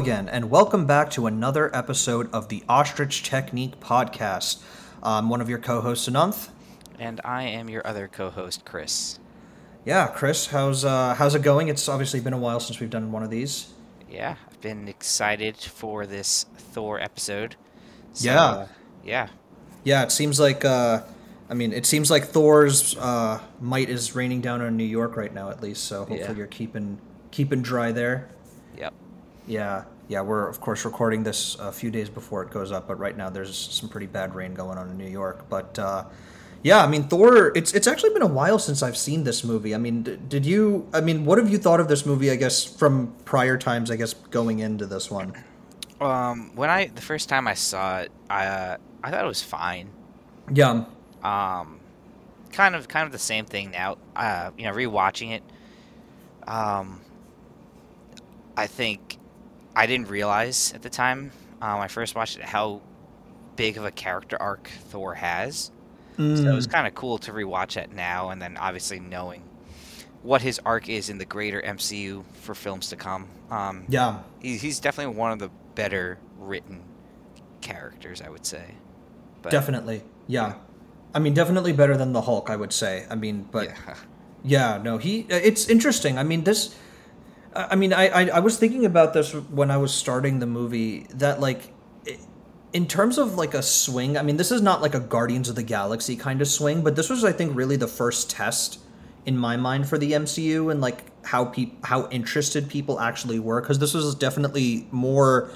Again, and welcome back to another episode of the Ostrich Technique podcast. I'm one of your co-hosts, Ananth. And I am your other co-host, Chris. Yeah, Chris, how's uh, how's it going? It's obviously been a while since we've done one of these. Yeah, I've been excited for this Thor episode. So, yeah, uh, yeah, yeah. It seems like, uh, I mean, it seems like Thor's uh, might is raining down on New York right now, at least. So hopefully yeah. you're keeping keeping dry there. Yep. Yeah, yeah. We're of course recording this a few days before it goes up, but right now there's some pretty bad rain going on in New York. But uh, yeah, I mean Thor. It's it's actually been a while since I've seen this movie. I mean, d- did you? I mean, what have you thought of this movie? I guess from prior times. I guess going into this one. Um, when I the first time I saw it, I uh, I thought it was fine. Yeah. Um, kind of kind of the same thing now. Uh, you know, rewatching it. Um, I think I didn't realize at the time um, I first watched it how big of a character arc Thor has. Mm. So it was mm. kind of cool to rewatch it now, and then obviously knowing what his arc is in the greater MCU for films to come. Um, yeah, he's definitely one of the better written characters, I would say. But, definitely, yeah. yeah. I mean, definitely better than the Hulk, I would say. I mean, but yeah, yeah no, he. It's interesting. I mean, this. I mean, I, I, I was thinking about this when I was starting the movie that like in terms of like a swing, I mean, this is not like a Guardians of the Galaxy kind of swing, but this was, I think, really the first test in my mind for the MCU and like how pe- how interested people actually were because this was definitely more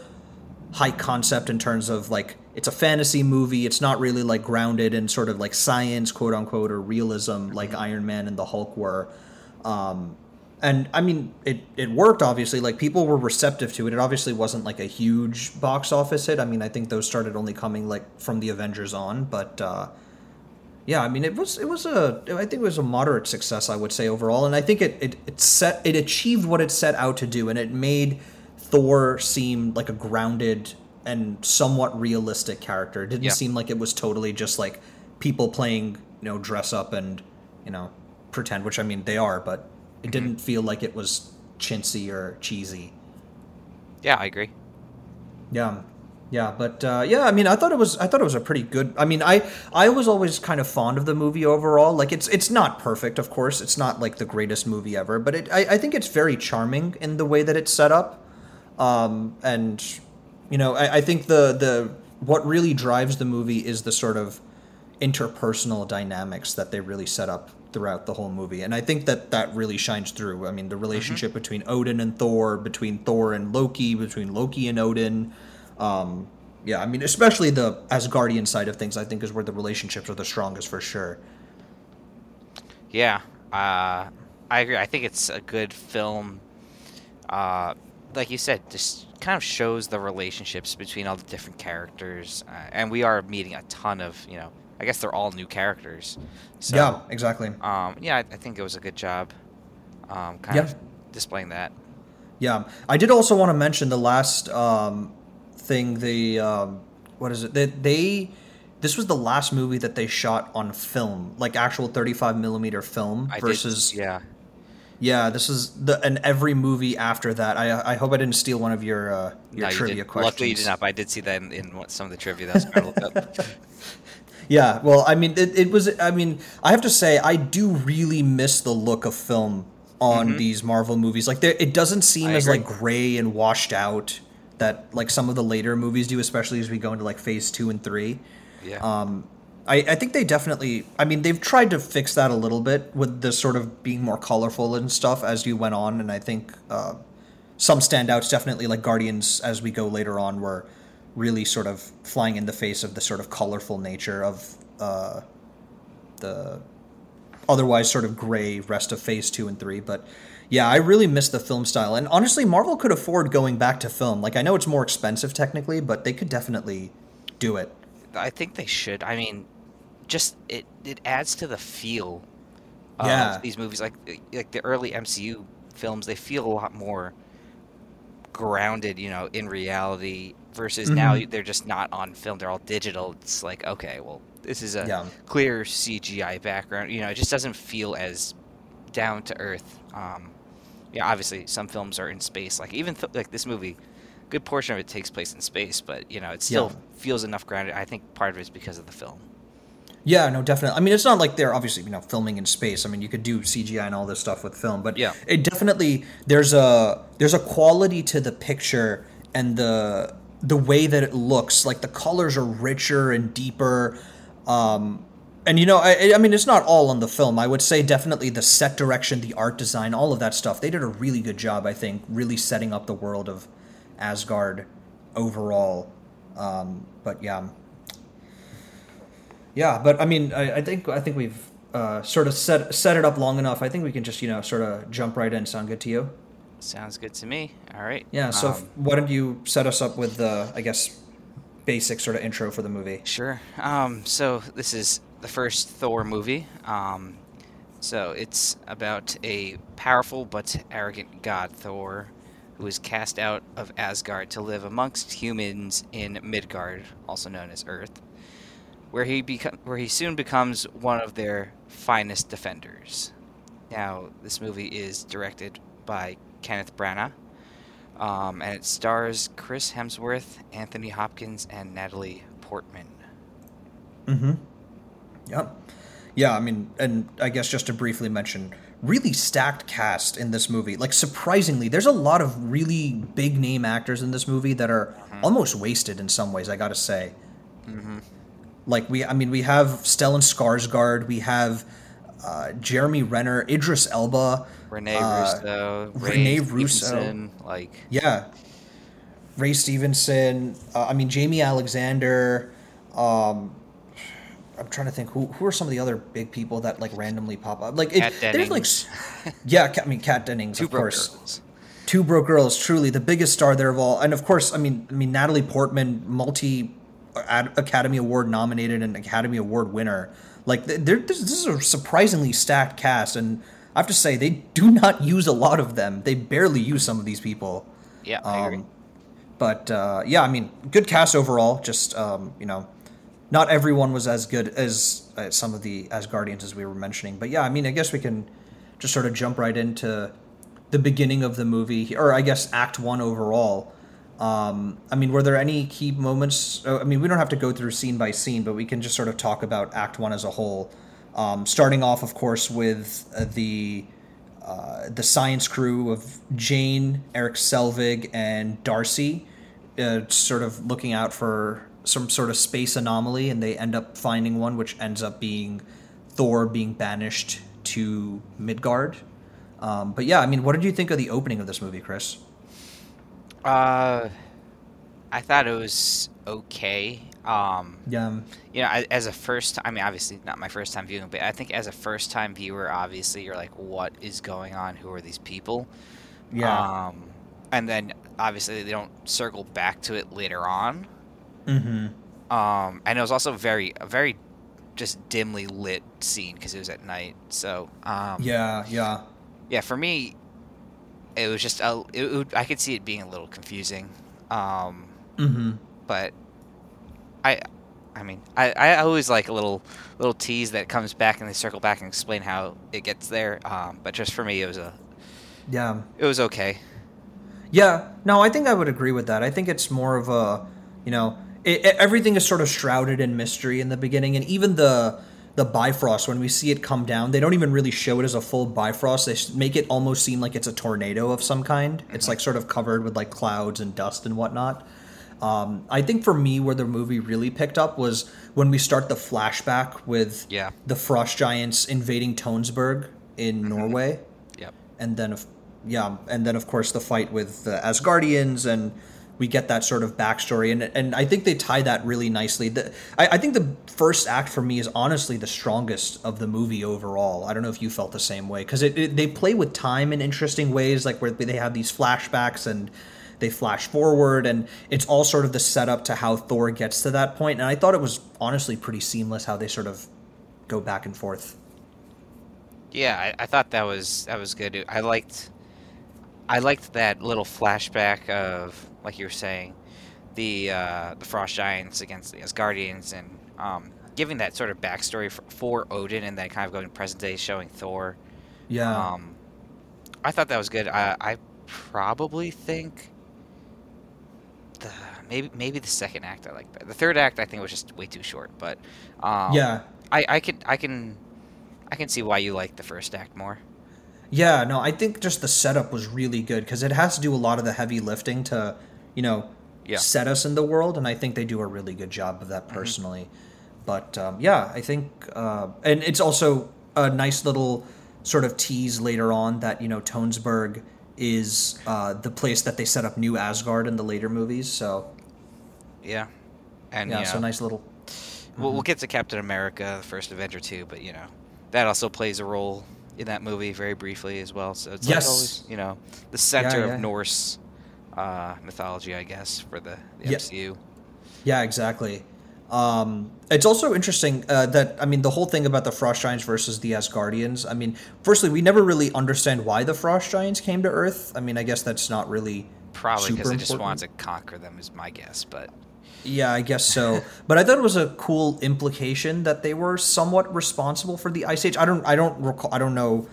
high concept in terms of like it's a fantasy movie. It's not really like grounded in sort of like science, quote unquote, or realism like mm-hmm. Iron Man and the Hulk were. Um, and I mean, it it worked. Obviously, like people were receptive to it. It obviously wasn't like a huge box office hit. I mean, I think those started only coming like from the Avengers on, but uh, yeah, I mean, it was it was a I think it was a moderate success. I would say overall, and I think it it it set it achieved what it set out to do, and it made Thor seem like a grounded and somewhat realistic character. It didn't yeah. seem like it was totally just like people playing you know dress up and you know pretend, which I mean they are, but it didn't feel like it was chintzy or cheesy. Yeah, I agree. Yeah, yeah, but uh, yeah, I mean, I thought it was I thought it was a pretty good. I mean, I I was always kind of fond of the movie overall. Like, it's it's not perfect, of course. It's not like the greatest movie ever, but it I, I think it's very charming in the way that it's set up. Um, and you know, I, I think the the what really drives the movie is the sort of interpersonal dynamics that they really set up throughout the whole movie. And I think that that really shines through. I mean, the relationship mm-hmm. between Odin and Thor, between Thor and Loki, between Loki and Odin. Um, yeah, I mean, especially the Asgardian side of things, I think is where the relationships are the strongest for sure. Yeah, uh, I agree. I think it's a good film. Uh, like you said, just kind of shows the relationships between all the different characters, uh, and we are meeting a ton of you know I guess they're all new characters. So, yeah, exactly. Um, yeah, I, I, think it was a good job, um, kind yeah. of displaying that. Yeah, I did also want to mention the last um, thing. The um, what is it? They, they this was the last movie that they shot on film, like actual 35 millimeter film, I versus did, yeah. Yeah, this is the and every movie after that. I I hope I didn't steal one of your uh, your no, trivia you questions. Luckily, you did not. I did see that in, in some of the trivia that's Yeah, well, I mean, it, it was. I mean, I have to say, I do really miss the look of film on mm-hmm. these Marvel movies. Like, it doesn't seem I as agree. like gray and washed out that like some of the later movies do, especially as we go into like Phase two and three. Yeah. Um, I, I think they definitely. I mean, they've tried to fix that a little bit with the sort of being more colorful and stuff as you went on, and I think uh, some standouts definitely like Guardians as we go later on were really sort of flying in the face of the sort of colorful nature of uh, the otherwise sort of gray rest of phase two and three. But yeah, I really miss the film style. And honestly, Marvel could afford going back to film. Like, I know it's more expensive technically, but they could definitely do it. I think they should. I mean, just it it adds to the feel of yeah. these movies. Like like the early MCU films, they feel a lot more grounded, you know, in reality versus mm-hmm. now they're just not on film they're all digital it's like okay well this is a yeah. clear cgi background you know it just doesn't feel as down to earth um, yeah obviously some films are in space like even th- like this movie good portion of it takes place in space, but you know it still Yeah. feels enough grounded. I think part of it is because of the film. Yeah, no, definitely. I mean, it's not like they're obviously you know filming in space. I mean, you could do CGI and all this stuff with film, but Yeah. it definitely there's a there's a quality to the picture and the the way that it looks. Like the colors are richer and deeper. Um, and you know, I, I mean, it's not all on the film. I would say definitely the set direction, the art design, all of that stuff. They did a really good job, I think, really setting up the world of Asgard overall. Um, but yeah, yeah, but I mean, I, I think I think we've uh, sort of set set it up long enough. I think we can just you know sort of jump right in. Sound good to you? Sounds good to me. All right. Yeah. So Um, why don't you set us up with the I guess basic sort of intro for the movie? Sure. Um, so this is the first Thor movie. Um, so it's about a powerful but arrogant god Thor, who is cast out of Asgard to live amongst humans in Midgard, also known as Earth, where he beco- where he soon becomes one of their finest defenders. Now, this movie is directed by Kenneth Branagh, um, and it stars Chris Hemsworth, Anthony Hopkins, and Natalie Portman. Mm-hmm. Yep. Yeah, I mean, and I guess just to briefly mention, really stacked cast in this movie. Like surprisingly, there's a lot of really big name actors in this movie that are almost wasted in some ways. I gotta say. Mm-hmm. Like we, I mean, we have Stellan Skarsgård, we have uh, Jeremy Renner, Idris Elba, Rene uh, Russo, Ray Rene Russo. Stevenson, like Yeah. Ray Stevenson. Uh, I mean, Jaimie Alexander. Um, I'm trying to think who who are some of the other big people that like randomly pop up. Like it, there's like, yeah, I mean, Kat Dennings, Two of course. Girls. Two Broke Girls, truly the biggest star there of all, and of course, I mean, I mean Natalie Portman, multi Academy Award nominated and Academy Award winner. Like, this, this is a surprisingly stacked cast, and I have to say they do not use a lot of them. They barely use some of these people. Yeah, I agree. Um, but uh, yeah, I mean, good cast overall. Just um, you know, not everyone was as good as uh, some of the Asgardians as we were mentioning. But yeah, I mean, I guess we can just sort of jump right into the beginning of the movie, or I guess Act One overall. Um, I mean, were there any key moments? uh, I mean, we don't have to go through scene by scene, but we can just sort of talk about Act One as a whole. Um, starting off, of course, with uh, the uh, the science crew of Jane, Eric Selvig, and Darcy, uh, sort of looking out for some sort of space anomaly, and they end up finding one, which ends up being Thor being banished to Midgard. Um, but yeah, I mean, what did you think of the opening of this movie, Chris? Uh, I thought it was okay. Um, Yeah, you know, as a first, I mean, obviously not my first time viewing, but I think as a first time viewer, obviously you're like, what is going on? Who are these people? yeah, Um, and then obviously they don't circle back to it later on. mm-hmm. Um, and it was also very, very just dimly lit scene because it was at night. So, um, yeah, yeah, yeah, for me, it was just a, it, would, I could see it being a little confusing. Um, mm-hmm. but I, I mean, I, I always like a little little tease that comes back and they circle back and explain how it gets there. Um, but just for me, it was a yeah. it was okay. Yeah, no, I think I would agree with that. I think it's more of a, you know, it, it- everything is sort of shrouded in mystery in the beginning, and even the the Bifrost when we see it come down, they don't even really show it as a full Bifrost. They make it almost seem like it's a tornado of some kind. It's like sort of covered with like clouds and dust and whatnot. Um, I think for me, where the movie really picked up was when we start the flashback with Yeah. the frost giants invading Tønsberg in Norway Yep. and then yeah, and then of course the fight with the Asgardians, and we get that sort of backstory, and and I think they tie that really nicely. The, I, I think the first act for me is honestly the strongest of the movie overall. I don't know if you felt the same way because it, it they play with time in interesting ways, like where they have these flashbacks and they flash forward, and it's all sort of the setup to how Thor gets to that point. And I thought it was honestly pretty seamless how they sort of go back and forth. Yeah, I, I thought that was that was good. I liked I liked that little flashback of like you were saying, the uh, the frost giants against the Asgardians and um, giving that sort of backstory for, for Odin and then kind of going present day showing Thor. Yeah. Um, I thought that was good. I, I probably think the maybe maybe the second act I like better. The third act I think was just way too short, but um, yeah, I I can I can I can see why you like the first act more. Yeah, no, I think just the setup was really good because it has to do a lot of the heavy lifting to, you know, Yeah. set us in the world, and I think they do a really good job of that personally. But um, yeah, I think, uh, and it's also a nice little sort of tease later on that you know Tønsberg is uh, the place that they set up New Asgard in the later movies. So Yeah, and yeah, you so nice little. We'll, we'll get to Captain America, the first Avenger too, but you know that also plays a role in that movie very briefly as well. So it's like Yes. always, you know, the center yeah. of Norse uh, mythology, I guess, for the, the Yeah. MCU. Yeah, exactly. Um, it's also interesting uh, that I mean the whole thing about the Frost Giants versus the Asgardians. I mean, firstly, we never really understand why the Frost Giants came to Earth. I mean, I guess that's not really Probably because they just wanted to conquer them, is my guess. But Yeah, I guess so. but I thought it was a cool implication that they were somewhat responsible for the Ice Age. I don't I don't recall I don't know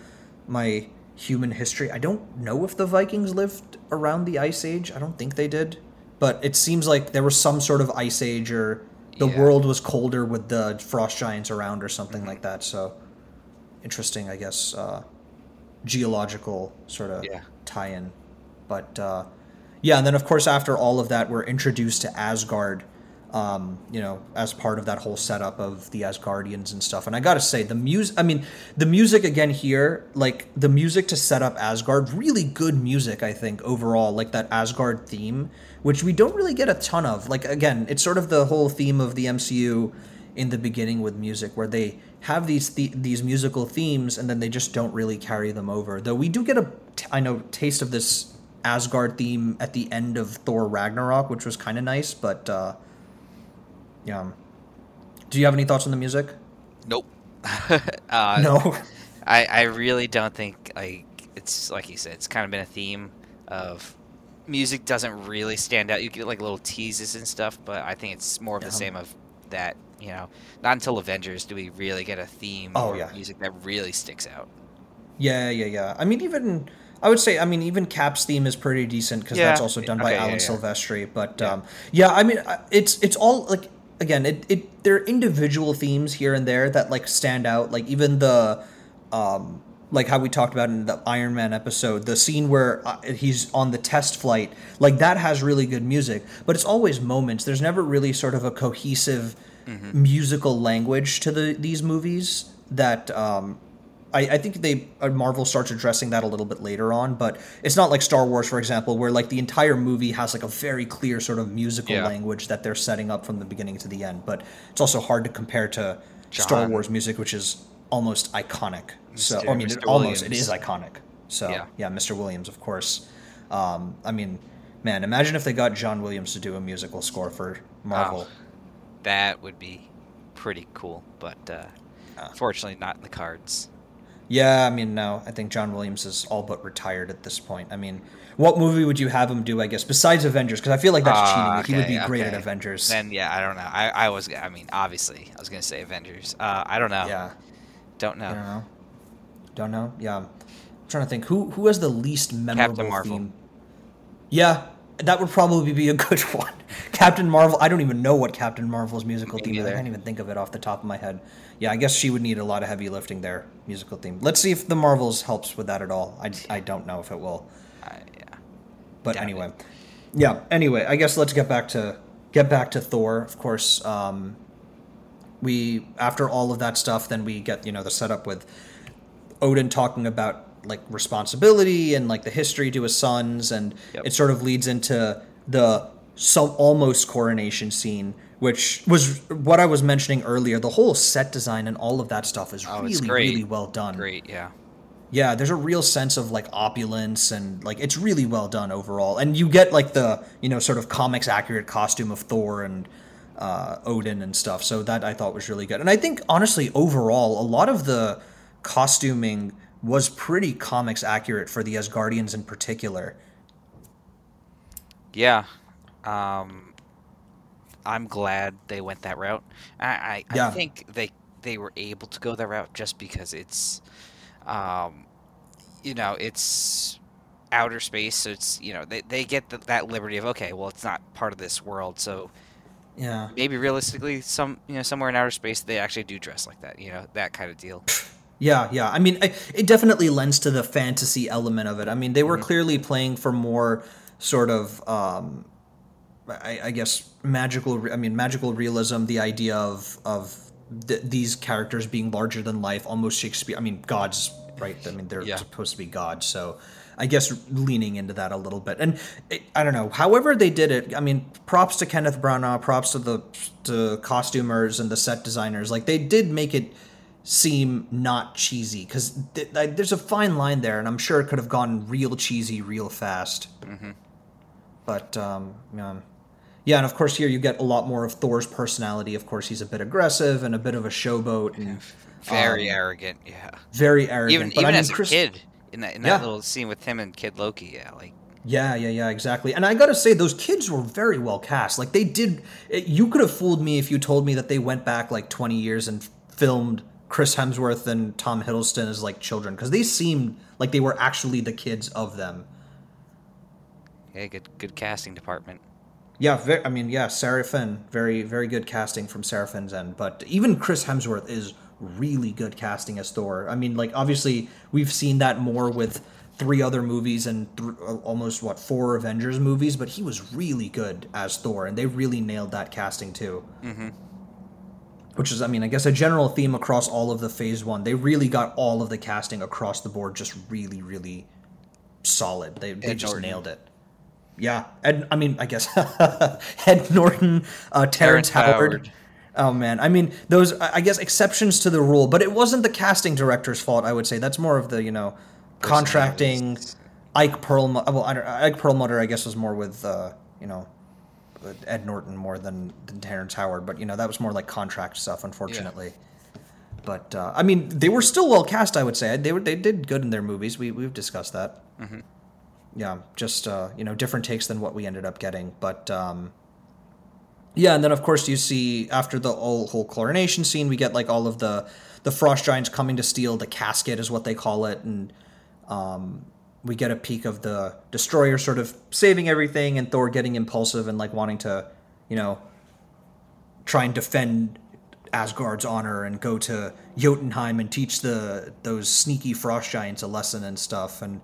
my human history. I don't know if the Vikings lived around the Ice Age. I don't think they did. But it seems like there was some sort of ice age or the Yeah. world was colder with the frost giants around or something like that. So interesting, I guess, uh, geological sort of Yeah. tie-in. But uh, yeah, and then of course after all of that, we're introduced to Asgard. Um, you know, as part of that whole setup of the Asgardians and stuff. And I gotta say, the music, I mean, the music again here, like the music to set up Asgard, really good music, I think, overall, like that Asgard theme, which we don't really get a ton of. Like, again, it's sort of the whole theme of the MCU in the beginning with music, where they have these the- these musical themes and then they just don't really carry them over. Though we do get a, t- I know, taste of this Asgard theme at the end of Thor Ragnarok, which was kind of nice, but uh, yeah. Do you have any thoughts on the music? nope. uh, No. I, I really don't think like it's like you said it's kind of been a theme of music doesn't really stand out you get like little teases and stuff but i think it's more of the same of that you know not until avengers do we really get a theme Oh, or yeah. music that really sticks out Yeah, yeah, yeah. I mean, even I would say, I mean, even Cap's theme is pretty decent because Yeah. that's also done by yeah, Alan. Silvestri. But Yeah. um, yeah, I mean, it's it's all like again, it it there are individual themes here and there that like stand out. Like even the um, like how we talked about in the Iron Man episode, the scene where uh, he's on the test flight, like that has really good music, but it's always moments. There's never really sort of a cohesive musical language to the these movies that um, I, I think they uh, Marvel starts addressing that a little bit later on, but it's not like Star Wars, for example, where like the entire movie has like a very clear sort of musical Yeah. language that they're setting up from the beginning to the end. But it's also hard to compare to Star Wars music, which is almost iconic. So Mr. I mean, it almost it is iconic. So Yeah. yeah, Mr. Williams, of course. Um, I mean, man, imagine if they got John Williams to do a musical score for Marvel. Oh, that would be pretty cool but uh, fortunately not in the cards Yeah, I mean, no, I think John Williams is all but retired at this point. I mean, what movie would you have him do? I guess besides Avengers, because I feel like that's Ah, cheating. Like, he would be okay, great at. Avengers. then yeah i don't know i, I was i mean obviously i was gonna say avengers uh, i don't know yeah, don't know I don't know. Don't know. Yeah, I'm trying to think who who has the least memorable Marvel. theme. Yeah, that would probably be a good one. Captain Marvel. I don't even know what Captain Marvel's musical Me theme is. I can't even think of it off the top of my head. Yeah, I guess she would need a lot of heavy lifting there. Musical theme. Let's see if the Marvels helps with that at all. I, I don't know if it will. I, yeah But Doubt anyway, yeah. Anyway, I guess let's get back to get back to Thor. Of course, um, we after all of that stuff, then we get you know the setup with Odin talking about like responsibility and like the history to his sons, and Yep. it sort of leads into the some almost coronation scene. Which was what I was mentioning earlier. The whole set design and all of that stuff is Oh, really, really well done. great yeah Yeah, there's a real sense of like opulence and like it's really well done overall. And you get like the, you know, sort of comics accurate costume of Thor and uh, Odin and stuff. So that I thought was really good. And I think honestly overall a lot of the costuming was pretty comics accurate for the Asgardians in particular. Yeah. Um, I'm glad they went that route. I, I, Yeah. I think they they were able to go that route just because it's, um, you know, it's outer space, so it's you know they they get the, that liberty of okay, well it's not part of this world, so yeah, maybe realistically some you know somewhere in outer space they actually do dress like that, you know that kind of deal. Yeah, yeah. I mean, I, it definitely lends to the fantasy element of it. I mean, they were mm-hmm. clearly playing for more sort of, um, I, I, guess, magical. I mean, magical realism. The idea of of th- these characters being larger than life, almost Shakespeare. I mean, gods, right? I mean, they're yeah. supposed to be gods, so. I guess leaning into that a little bit, and it, I don't know. However, they did it. I mean, props to Kenneth Branagh, props to the to costumers and the set designers. Like they did make it seem not cheesy because th- there's a fine line there, and I'm sure it could have gone real cheesy real fast. Mm-hmm. But um, yeah. and of course here you get a lot more of Thor's personality. Of course, he's a bit aggressive and a bit of a showboat and very um, arrogant. Yeah, very arrogant. Even, but even I mean, as Chris, a kid in that in that yeah. little scene with him and Kid Loki, yeah, like yeah, yeah, yeah, exactly. And I gotta say, those kids were very well cast. Like they did. It, you could have fooled me if you told me that they went back like 20 years and filmed Chris Hemsworth and Tom Hiddleston as like children because they seemed like they were actually the kids of them. Yeah, good good casting department. Yeah, very, I mean, yeah, Sarah Finn, very very good casting from Sarah Finn's end. But even Chris Hemsworth is really good casting as Thor. I mean, like obviously we've seen that more with three other movies and th- almost what four Avengers movies, but he was really good as Thor, and they really nailed that casting too. Mm-hmm which is, I mean, I guess a general theme across all of the phase one. They really got all of the casting across the board just really, really solid. They, they just Norton. nailed it. Yeah. Ed, I mean, I guess Ed Norton, uh, Terrence, Howard. Howard. Oh man, I mean those. I guess exceptions to the rule, but it wasn't the casting director's fault. I would say that's more of the you know contracting. Ike Perlmutter. Well, Ike Perlmutter, I guess, was more with uh, you know Ed Norton more than, than Terrence Howard, but you know that was more like contract stuff, unfortunately. Yeah. But uh, I mean, they were still well cast. I would say they were they did good in their movies. We we've discussed that. Mm-hmm. Yeah, just uh, you know different takes than what we ended up getting, but. Um, yeah, and then of course you see after the whole, whole coronation scene, we get like all of the the frost giants coming to steal the casket, is what they call it, and um, we get a peek of the destroyer sort of saving everything and Thor getting impulsive and like wanting to, you know, try and defend Asgard's honor and go to Jotunheim and teach the those sneaky frost giants a lesson and stuff. And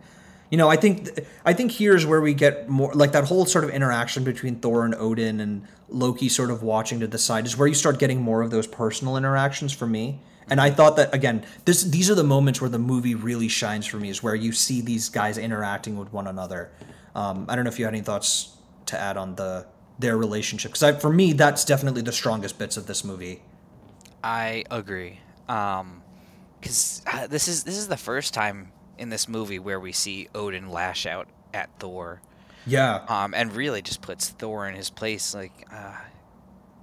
you know I think I think here's where we get more like that whole sort of interaction between Thor and Odin and Loki sort of watching to the side is where you start getting more of those personal interactions for me and I thought that again, this these are the moments where the movie really shines for me, is where you see these guys interacting with one another. Um, I don't know if you had any thoughts to add on the their relationship, because for me, that's definitely the strongest bits of this movie. I agree, because um, uh, this is this is the first time in this movie where we see Odin lash out at Thor. Yeah. Um, and really just puts Thor in his place. Like, uh,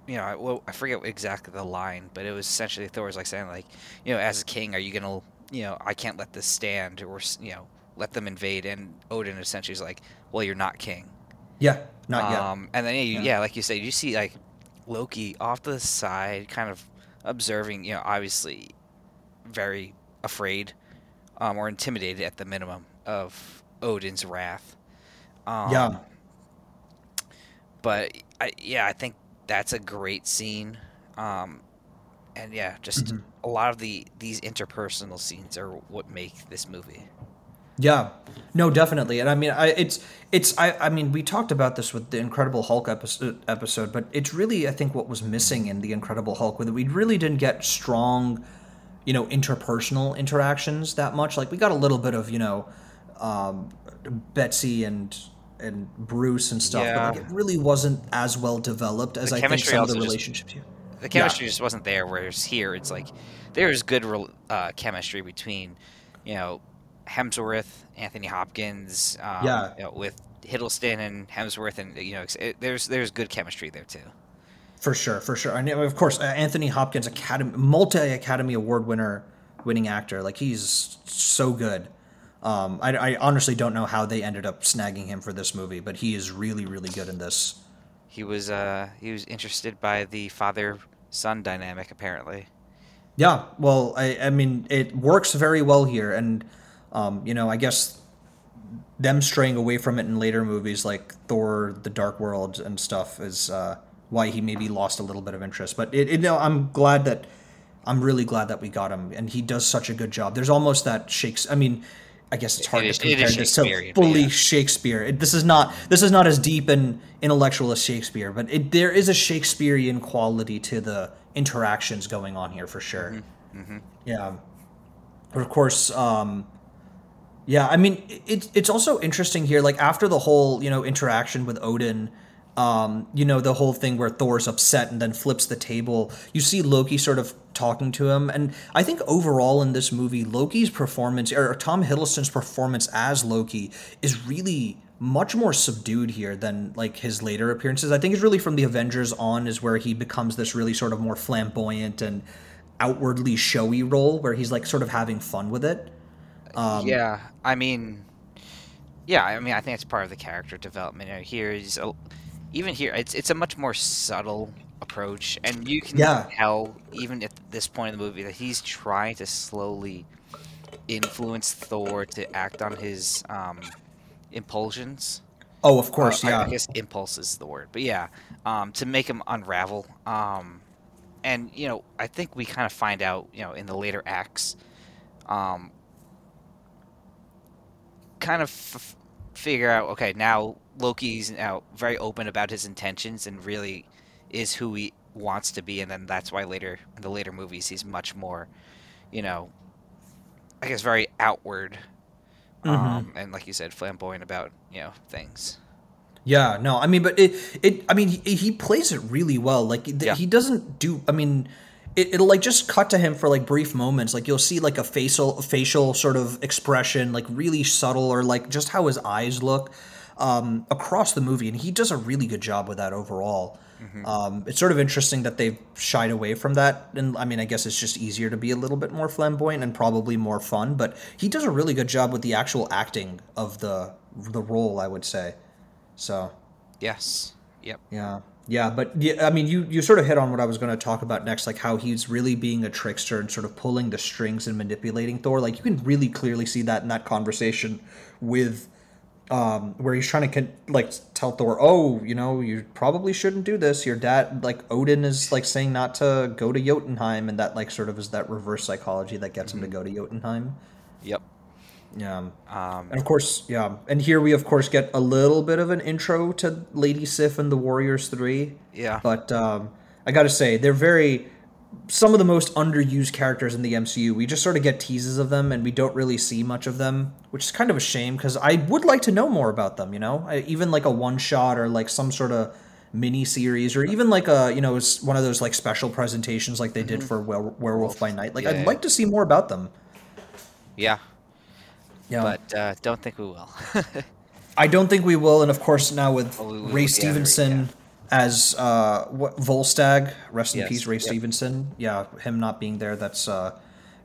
you know, I, well, I forget exactly the line, but it was essentially Thor was like saying, like, you know, as a king, are you gonna, you know, I can't let this stand, or you know, let them invade. And Odin essentially is like, well, you're not king. Yeah, not yet. Um, and then yeah, yeah, like you said, you see like Loki off to the side, kind of observing, you know, obviously very afraid um, or intimidated at the minimum of Odin's wrath. Um, yeah. But I, yeah, I think that's a great scene. Um, and yeah, just mm-hmm. a lot of the these interpersonal scenes are what make this movie. Yeah, no, definitely, and I mean, I, it's it's I, I mean, we talked about this with the Incredible Hulk episode, episode, but it's really I think what was missing in the Incredible Hulk, where we really didn't get strong, you know, interpersonal interactions that much. Like we got a little bit of you know, um, Betsy and and Bruce and stuff, yeah. but like it really wasn't as well developed as the I think some of the relationships here. The chemistry yeah. just wasn't there. Whereas here, it's like there's good uh, chemistry between, you know, Hemsworth, Anthony Hopkins, um, yeah, you know, with Hiddleston and Hemsworth, and you know, it, there's there's good chemistry there too. For sure, for sure, and of course, uh, Anthony Hopkins, Academy, multi Academy Award winner, winning actor, like he's so good. Um, I, I, honestly don't know how they ended up snagging him for this movie, but he is really, really good in this. He was uh, he was interested by the father son dynamic, apparently. Yeah, well, I, I mean, it works very well here, and um, you know, I guess them straying away from it in later movies like Thor: The Dark World and stuff is uh, why he maybe lost a little bit of interest. But it, it, you know, I'm glad that I'm really glad that we got him, and he does such a good job. There's almost that shakes. I mean, I guess it's hard It to compare is this to fully yeah. Shakespeare. It, this is not this is not as deep and intellectual as Shakespeare, but it, there is a Shakespearean quality to the interactions going on here for sure. Mm-hmm. Yeah, but of course. Um, yeah, I mean, it's it's also interesting here. Like after the whole you know interaction with Odin, um, you know the whole thing where Thor's upset and then flips the table. You see Loki sort of talking to him, and I think overall in this movie, Loki's performance or Tom Hiddleston's performance as Loki is really much more subdued here than like his later appearances. I think it's really from the Avengers on is where he becomes this really sort of more flamboyant and outwardly showy role where he's like sort of having fun with it. Um, yeah, I mean, yeah, I mean, I think it's part of the character development. You know, here is a, even here, it's it's a much more subtle approach, and you can Yeah. tell even at this point in the movie that he's trying to slowly influence Thor to act on his um, impulsions. Oh, of course, Uh, yeah. I, guess impulse is the word, but yeah, um, to make him unravel. Um, and you know, I think we kind of find out, you know, in the later acts, um, kind of f- figure out. Okay, now Loki's now very open about his intentions and really is who he wants to be, and then that's why later in the later movies he's much more, you know, I guess very outward. Um, and like you said, flamboyant about you know things. Yeah, no, I mean, but it, it, I mean, he, he plays it really well. Like, th- Yeah. he doesn't do. I mean, it, it'll like just cut to him for like brief moments. Like you'll see like a facial, facial sort of expression, like really subtle, or like just how his eyes look um, across the movie, and he does a really good job with that overall. Um, it's sort of interesting that they've shied away from that, and I mean, I guess it's just easier to be a little bit more flamboyant and probably more fun. But he does a really good job with the actual acting of the the role, I would say. So Yes. Yep. yeah, yeah, but yeah, I mean, you you sort of hit on what I was going to talk about next, like how he's really being a trickster and sort of pulling the strings and manipulating Thor. Like you can really clearly see that in that conversation with, um, where he's trying to like tell Thor, oh, you know, you probably shouldn't do this. Your dad, like Odin, is like saying not to go to Jotunheim, and that like sort of is that reverse psychology that gets him to go to Jotunheim. Yep. Yeah. Um, And of course, yeah. And here we, of course, get a little bit of an intro to Lady Sif and the Warriors 3. yeah. But um, I got to say, they're very. Some of the most underused characters in the MCU. We just sort of get teases of them and we don't really see much of them, which is kind of a shame because I would like to know more about them, you know? I, even like a one shot or like some sort of mini series or even like a, you know, s- one of those like special presentations like they did for Were- Werewolf by Night. Like, Mm-hmm. Yeah, I'd yeah. like to see more about them. yeah. Yeah. But uh, don't think we will. I don't think we will, and of course now with Ray yeah, Stevenson as uh, what Volstagg, rest in Yes, peace, Ray yep. Stevenson. Yeah, him not being there, that's uh,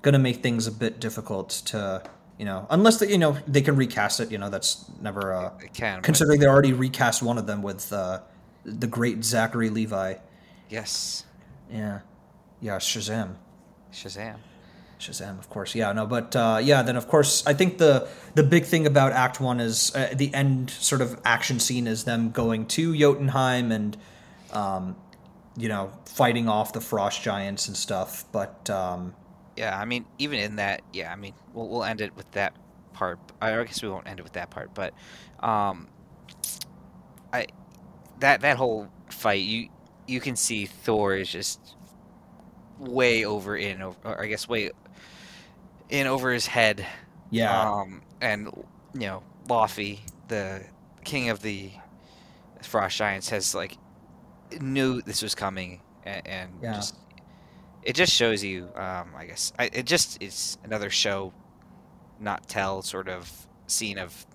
gonna make things a bit difficult to you know, unless they, you know they can recast it. You know, that's never uh, It can. considering they already recast one of them with uh, the great Zachary Levi. yes. Yeah, yeah, Shazam. Shazam. Shazam, of course. Yeah, no, but uh, yeah, then of course, I think the the big thing about Act One is uh, the end sort of action scene is them going to Jotunheim and, um, you know, fighting off the frost giants and stuff. But um, Yeah, I mean, even in that, yeah, I mean, we'll, we'll end it with that part. I guess we won't end it with that part, but um, I that that whole fight, you you can see Thor is just way over in, or I guess way in over his head. yeah, Um, and you know, Laufey, the king of the Frost Giants, has like knew this was coming, and, and Yeah. just it just shows you. Um, I guess I, it just is another show, not tell sort of scene of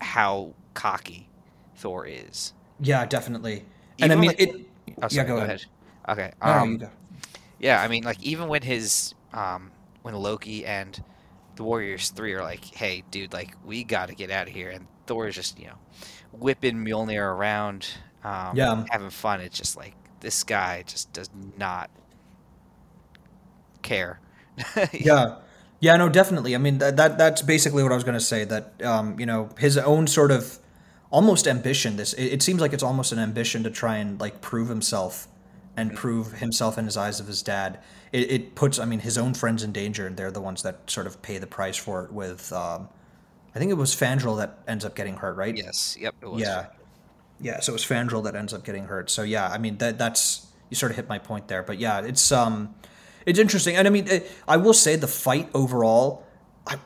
how cocky Thor is. yeah, definitely. And I mean, like- it. Oh, yeah, sorry, go, ahead. Okay. No, no, Um, go. yeah, I mean, like even when his um when Loki and the Warriors three are like, "Hey, dude, like we got to get out of here," and Thor is just you know whipping Mjolnir around, um, Yeah. having fun. It's just like this guy just does not care. Yeah. Yeah, no, definitely. I mean, that, that that's basically what I was going to say. That um, you know, his own sort of almost ambition. This it, it, seems like it's almost an ambition to try and like prove himself and mm-hmm. prove himself in his eyes of his dad. It, it, puts, I mean, his own friends in danger, and they're the ones that sort of pay the price for it. With, um, I think it was Fandral that ends up getting hurt, right? Yes. Yep. Yeah. Yeah. So it was Fandral that ends up getting hurt. So yeah, I mean that that's you sort of hit my point there. But yeah, it's um it's interesting, and I mean, it, I will say the fight overall,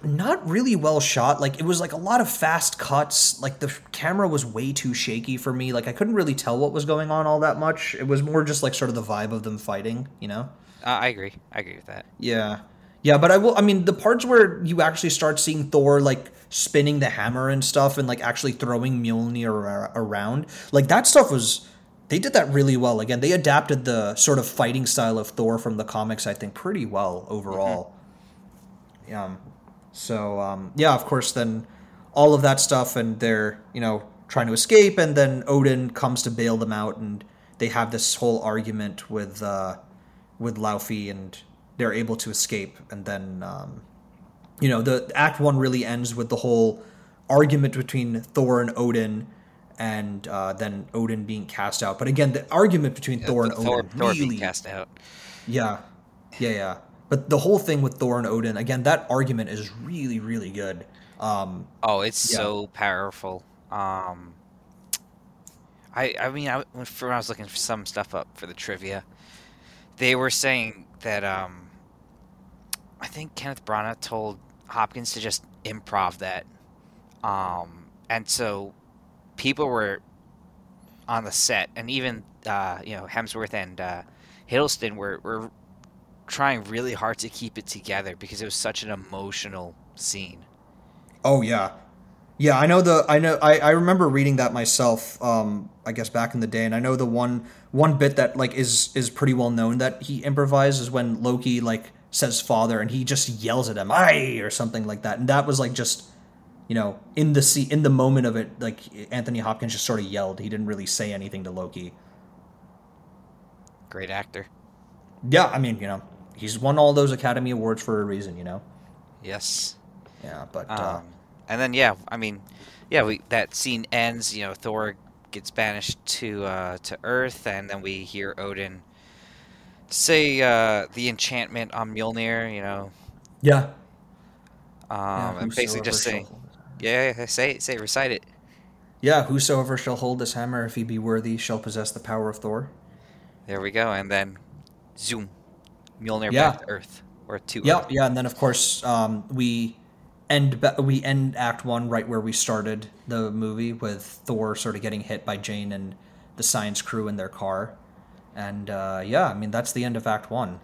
not really well shot. Like it was like a lot of fast cuts. Like the camera was way too shaky for me. Like I couldn't really tell what was going on all that much. It was more just like sort of the vibe of them fighting. You know. Uh, I agree. I agree with that. Yeah. Yeah, but I will. I mean, the parts where you actually start seeing Thor like spinning the hammer and stuff, and like actually throwing Mjolnir around, like that stuff was they did that really well. Again, they adapted the sort of fighting style of Thor from the comics, I think, pretty well overall. Mm-hmm. Um, so um, yeah, of course, then all of that stuff, and they're you know trying to escape, and then Odin comes to bail them out, and they have this whole argument with uh, with Laufey, and they're able to escape, and then um, you know the Act One really ends with the whole argument between Thor and Odin and uh, then Odin being cast out. But again, the argument between yeah, Thor and Thor, Odin Thor really cast out. Yeah, yeah, yeah. But the whole thing with Thor and Odin, again, that argument is really, really good. Um, oh, it's yeah. so powerful. Um, I, I mean, I, when I was looking for some stuff up for the trivia, they were saying that um, I think Kenneth Branagh told Hopkins to just improv that, um, and so people were on the set, and even uh, you know Hemsworth and uh, Hiddleston were, were trying really hard to keep it together because it was such an emotional scene. Oh yeah, yeah. I know the. I know. I, I remember reading that myself. Um, I guess back in the day, and I know the one one bit that like is is pretty well known that he improvises when Loki like says father and he just yells at him "I" or something like that, and that was like just you know, in the sea, in the moment of it, like Anthony Hopkins just sort of yelled. He didn't really say anything to Loki. Great actor. Yeah, I mean, you know, he's won all those Academy Awards for a reason, you know. Yes. Yeah, but um, uh, and then yeah, I mean, yeah, we that scene ends. You know, Thor gets banished to uh, to Earth, and then we hear Odin say uh, the enchantment on Mjolnir. You know. Yeah. Um, yeah, and basically just saying, yeah, say it, say it, recite it. Yeah, whosoever shall hold this hammer, if he be worthy, shall possess the power of Thor. There we go, and then zoom, Mjolnir yeah. back to Earth or to yeah, Earth. yeah, and then of course um, we end we end Act One right where we started the movie with Thor sort of getting hit by Jane and the science crew in their car, and uh, yeah, I mean that's the end of Act One.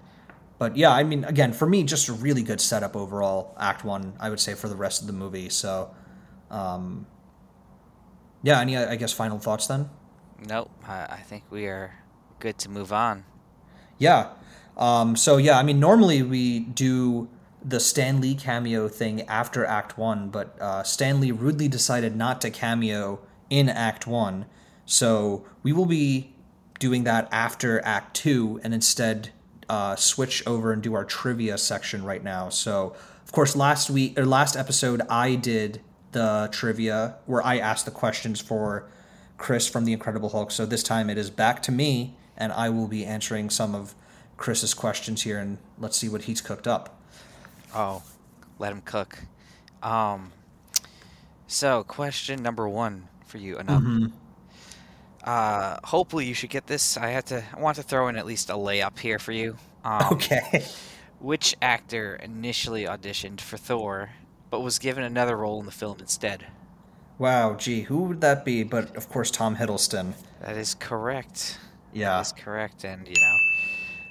But yeah, I mean, again, for me, just a really good setup overall. Act One, I would say, for the rest of the movie. So um, yeah, any I guess final thoughts then? Nope. I think we are good to move on. Yeah. Um, so yeah, I mean, normally we do the Stan Lee cameo thing after Act One, but uh, Stan Lee rudely decided not to cameo in Act One, so we will be doing that after Act Two, and instead uh, switch over and do our trivia section right now. So, of course, last week or last episode, I did the trivia where I asked the questions for Chris from The Incredible Hulk. So this time it is back to me, and I will be answering some of Chris's questions here, and let's see what he's cooked up. Oh, let him cook. Um, so question number one for you, Anam. Mm-hmm. Uh, hopefully you should get this. I had to. I want to throw in at least a layup here for you. Um, okay. Which actor initially auditioned for Thor but was given another role in the film instead. Wow, gee, who would that be? But of course, Tom Hiddleston. That is correct. Yeah. That is correct. And, you know,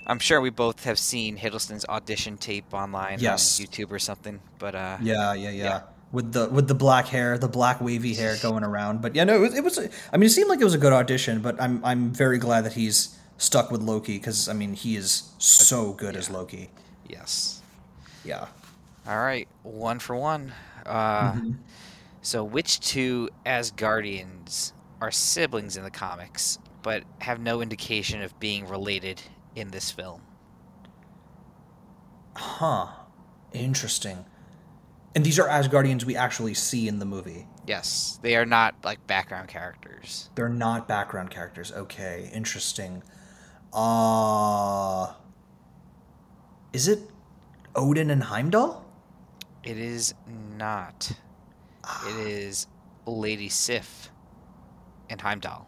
I'm sure we both have seen Hiddleston's audition tape online yes. on YouTube or something. But, uh, yeah, yeah, yeah. yeah. With the with the black hair, the black wavy hair going around, but yeah, no, it was, it was. I mean, it seemed like it was a good audition, but I'm I'm very glad that he's stuck with Loki because I mean he is so good yeah. as Loki. Yes. Yeah. All right, one for one. Uh, mm-hmm. So, which two Asgardians are siblings in the comics, but have no indication of being related in this film? Huh. Interesting. And these are Asgardians we actually see in the movie. Yes, they are not like background characters. They're not background characters. Okay, interesting. Uh Is it Odin and Heimdall? It is not. It is Lady Sif and Heimdall.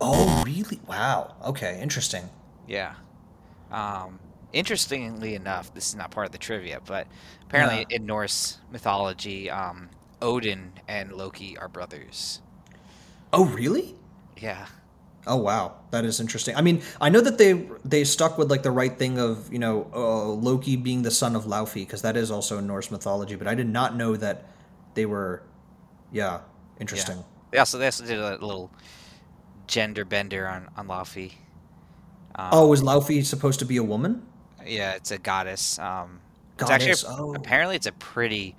Oh, really? Wow. Okay, interesting. Yeah. Um, interestingly enough, this is not part of the trivia, but apparently Yeah. in Norse mythology, um, Odin and Loki are brothers. Oh, really? Yeah. Oh wow, that is interesting. I mean, I know that they they stuck with like the right thing of you know uh, Loki being the son of Laufey because that is also in Norse mythology, but I did not know that they were, yeah, interesting. They also they also did a little gender bender on on Laufey. Um, Oh, is Laufey supposed to be a woman? yeah, it's a goddess. Um, it's Goddess. actually oh, apparently it's a pretty,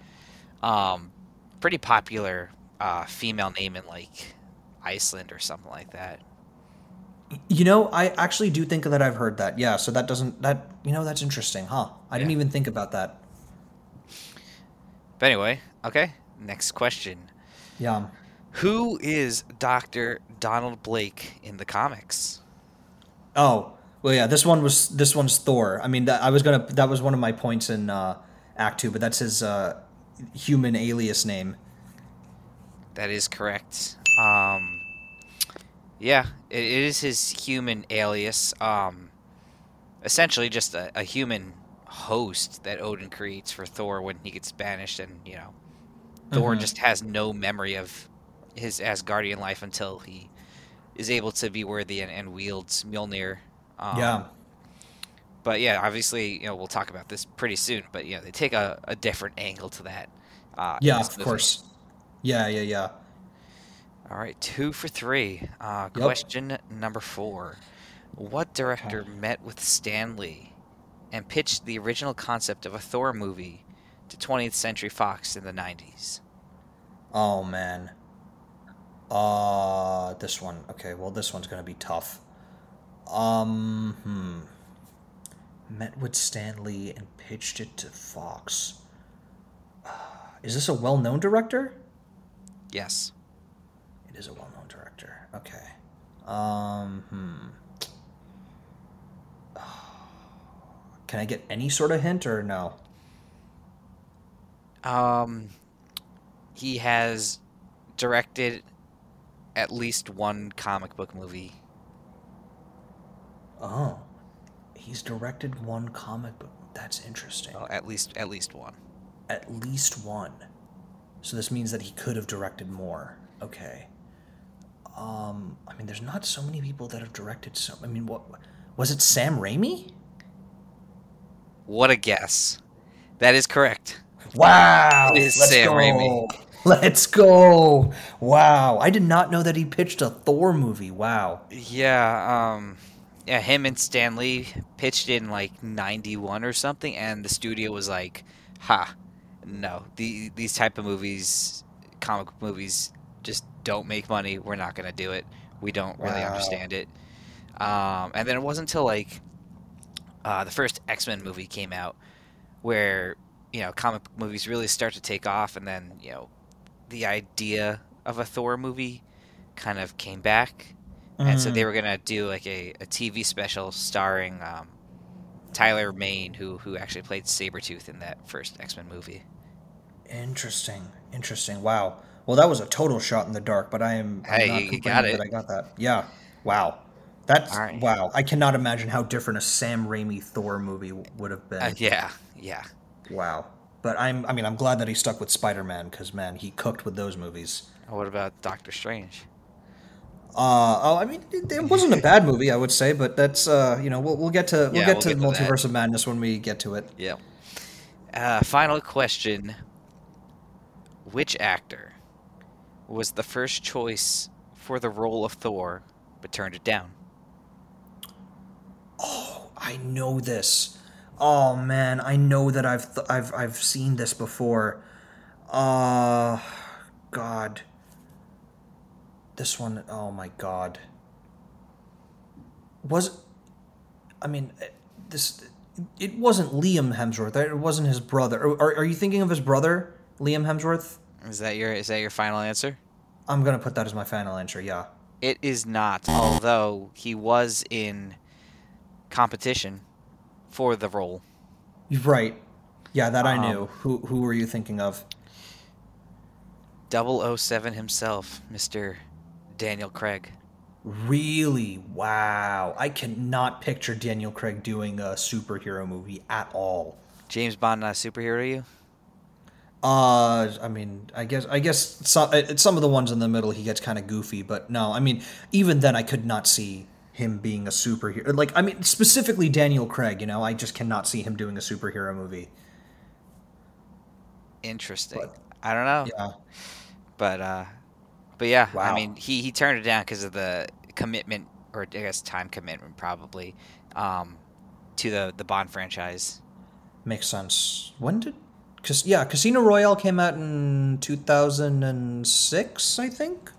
um, pretty popular uh, female name in like Iceland or something like that. you know, I actually do think that I've heard that. Yeah, so that doesn't that you know that's interesting, huh? I didn't even think about that. But anyway, okay. Next question: Yeah. Who is Doctor Donald Blake in the comics? Oh, well, yeah. This one was this one's Thor. I mean, that, I was gonna that was one of my points in uh, Act Two, but that's his uh, human alias name. That is correct. Um, yeah, it, it is his human alias. Um, essentially, just a, a human host that Odin creates for Thor when he gets banished, and you know, Thor Mhm. just has no memory of his Asgardian life until he is able to be worthy and, and wields Mjolnir. Um, yeah. But yeah, obviously, you know, we'll talk about this pretty soon. But you know, they take a, a different angle to that. Uh, Yeah, of movie. course. Yeah, yeah, yeah. All right, two for three. Uh, Yep. Question number four: What director met with Stan Lee and pitched the original concept of a Thor movie to 20th Century Fox in the 90s? Oh man. Uh this one. Okay, well this one's gonna be tough. Um hmm. Met with Stan Lee and pitched it to Fox. Is this a well known director? Yes. It is a well known director. Okay. Um hmm. Can I get any sort of hint or no? Um, he has directed at least one comic book movie. Oh. He's directed one comic book. That's interesting. Well, at least at least one. At least one. So this means that he could have directed more. Okay. Um, I mean, there's not so many people that have directed so. I mean, what was it? Sam Raimi? What a guess! That is correct. Wow! It is Let's Sam go. Raimi. Let's go! Wow! I did not know that he pitched a Thor movie. Wow. Yeah, um yeah, him and Stan Lee pitched in like 91 or something and the studio was like, "Ha. No. The, these type of movies, comic movies just don't make money. We're not going to do it. We don't really Wow. understand it." Um and then it wasn't until like uh, the first X-Men movie came out where, you know, comic movies really start to take off and then, you know, the idea of a Thor movie kind of came back and so they Mm. were gonna do like a, a TV special starring um, Tyler Mane, who who actually played Sabretooth in that first X Men movie. Interesting. Interesting. Wow. Well, that was a total shot in the dark, but I am I'm Hey, not you- got it. that I got that. Yeah. Wow. That's right. wow. I cannot imagine how different a Sam Raimi Thor movie would have been. Uh, yeah, yeah, Wow. But I'm I mean I'm glad that he stuck with Spider-Man cuz man, he cooked with those movies. What about Doctor Strange? Uh oh, I mean it, it wasn't a bad movie, I would say, but that's uh you know, we'll we'll get to we'll Yeah, get we'll to get to. Multiverse of Madness when we get to it. Yeah. Uh, final question: Which actor was the first choice for the role of Thor, but turned it down? Oh, I know this. Oh man, I know that I've th- I've I've seen this before. Uh god. This one, oh my god. Was I mean, eh, this it wasn't Liam Hemsworth. It wasn't his brother. Are, are you thinking of his brother, Liam Hemsworth? Is that your is that your final answer? I'm gonna put that as my final answer. Yeah. It is not, although he was in competition for the role. Right. Yeah, that I Um, knew. Who who were you thinking of? 007 himself, Mr. Daniel Craig. Really? Wow. I cannot picture Daniel Craig doing a superhero movie at all. James Bond not a superhero to you? Uh, I mean, I guess I guess some uh, some of the ones in the middle he gets kind of goofy, but no, I mean, even then I could not see him being a superhero. Like, I mean, specifically Daniel Craig. You know, I just cannot see him doing a superhero movie. Interesting. But- I don't know. Yeah. But uh but yeah, I mean, he he turned it down because of the commitment or I guess time commitment probably um to the the Bond franchise. Makes sense. When did? Cause yeah, Casino Royale came out in two thousand and six, I think.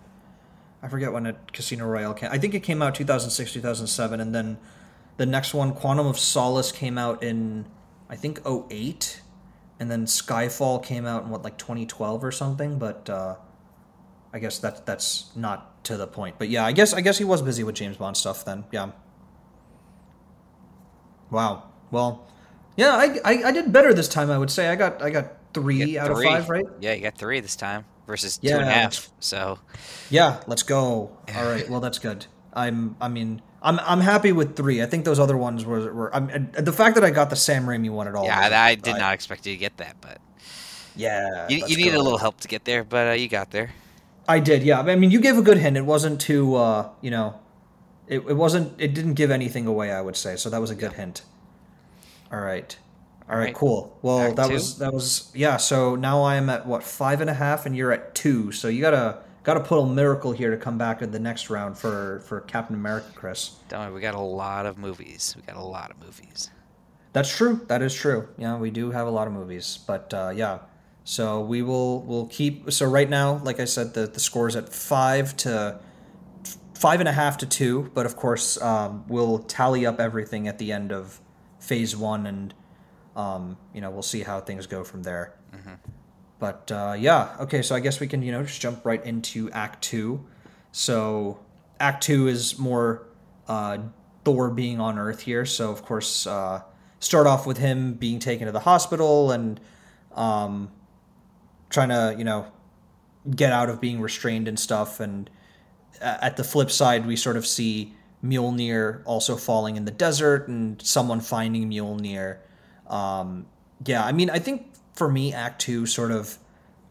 I forget when it Casino Royale came. I think it came out two thousand six, two thousand seven, and then the next one, Quantum of Solace, came out in I think 08. and then Skyfall came out in what like twenty twelve or something. But uh, I guess that that's not to the point. But yeah, I guess I guess he was busy with James Bond stuff then. Yeah. Wow. Well, yeah, I, I, I did better this time. I would say I got I got three out three. of five, right? Yeah, you got three this time versus two and a Yeah. half. So Yeah, let's go. All right, well that's good. I'm I mean I'm I'm happy with three. I think those other ones were were I'm, the fact that I got the Sam Raimi one at all. yeah, was- I, I did not expect you to get that, but Yeah, you, you needed a little help to get there, but uh, you got there. I did, yeah. I mean, you gave a good hint. It wasn't too, uh, you know, it, it wasn't. It didn't give anything away. I would say so. That was a good hint. All right, all right, Alright. cool. Well, Act that two? was that was yeah. So now I am at what five and a half, and you're at two. So you gotta gotta put a miracle here to come back in the next round for for Captain America, Chris. Don't worry, we got a lot of movies. We got a lot of movies. That's true. That is true. Yeah, we do have a lot of movies, but uh, yeah. So we will we'll keep. So right now, like I said, the the score is at five to five and a half to two. But of course, um, we'll tally up everything at the end of phase one, and um, you know we'll see how things go from there. But uh, yeah, okay. So I guess we can you know just jump right into Act Two. So Act Two is more uh, Thor being on Earth here. So of course, uh, start off with him being taken to the hospital and um, trying to you know get out of being restrained and stuff. And at the flip side, we sort of see Mjolnir also falling in the desert and someone finding Mjolnir. Um, yeah, I mean, I think for me, Act Two sort of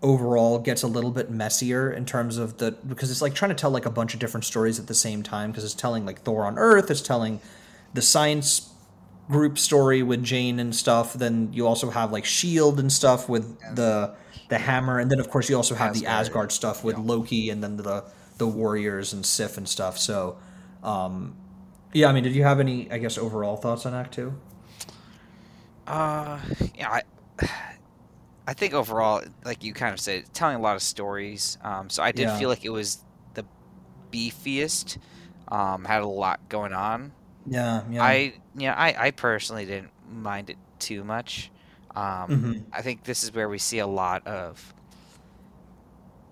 overall gets a little bit messier in terms of the because it's like trying to tell like a bunch of different stories at the same time because it's telling like Thor on Earth, it's telling the science group story with Jane and stuff. Then you also have like Shield and stuff with the the hammer, and then of course you also have the Asgard. Asgard stuff with Loki, and then the the warriors and Sif and stuff. So, um, yeah, I mean, did you have any I guess overall thoughts on Act Two? Uh, yeah, I, I think overall, like you kind of said, telling a lot of stories. Um, so I did Yeah. feel like it was the beefiest. Um, had a lot going on. Yeah, yeah. I, yeah, I, I personally didn't mind it too much. Um, Mhm. I think this is where we see a lot of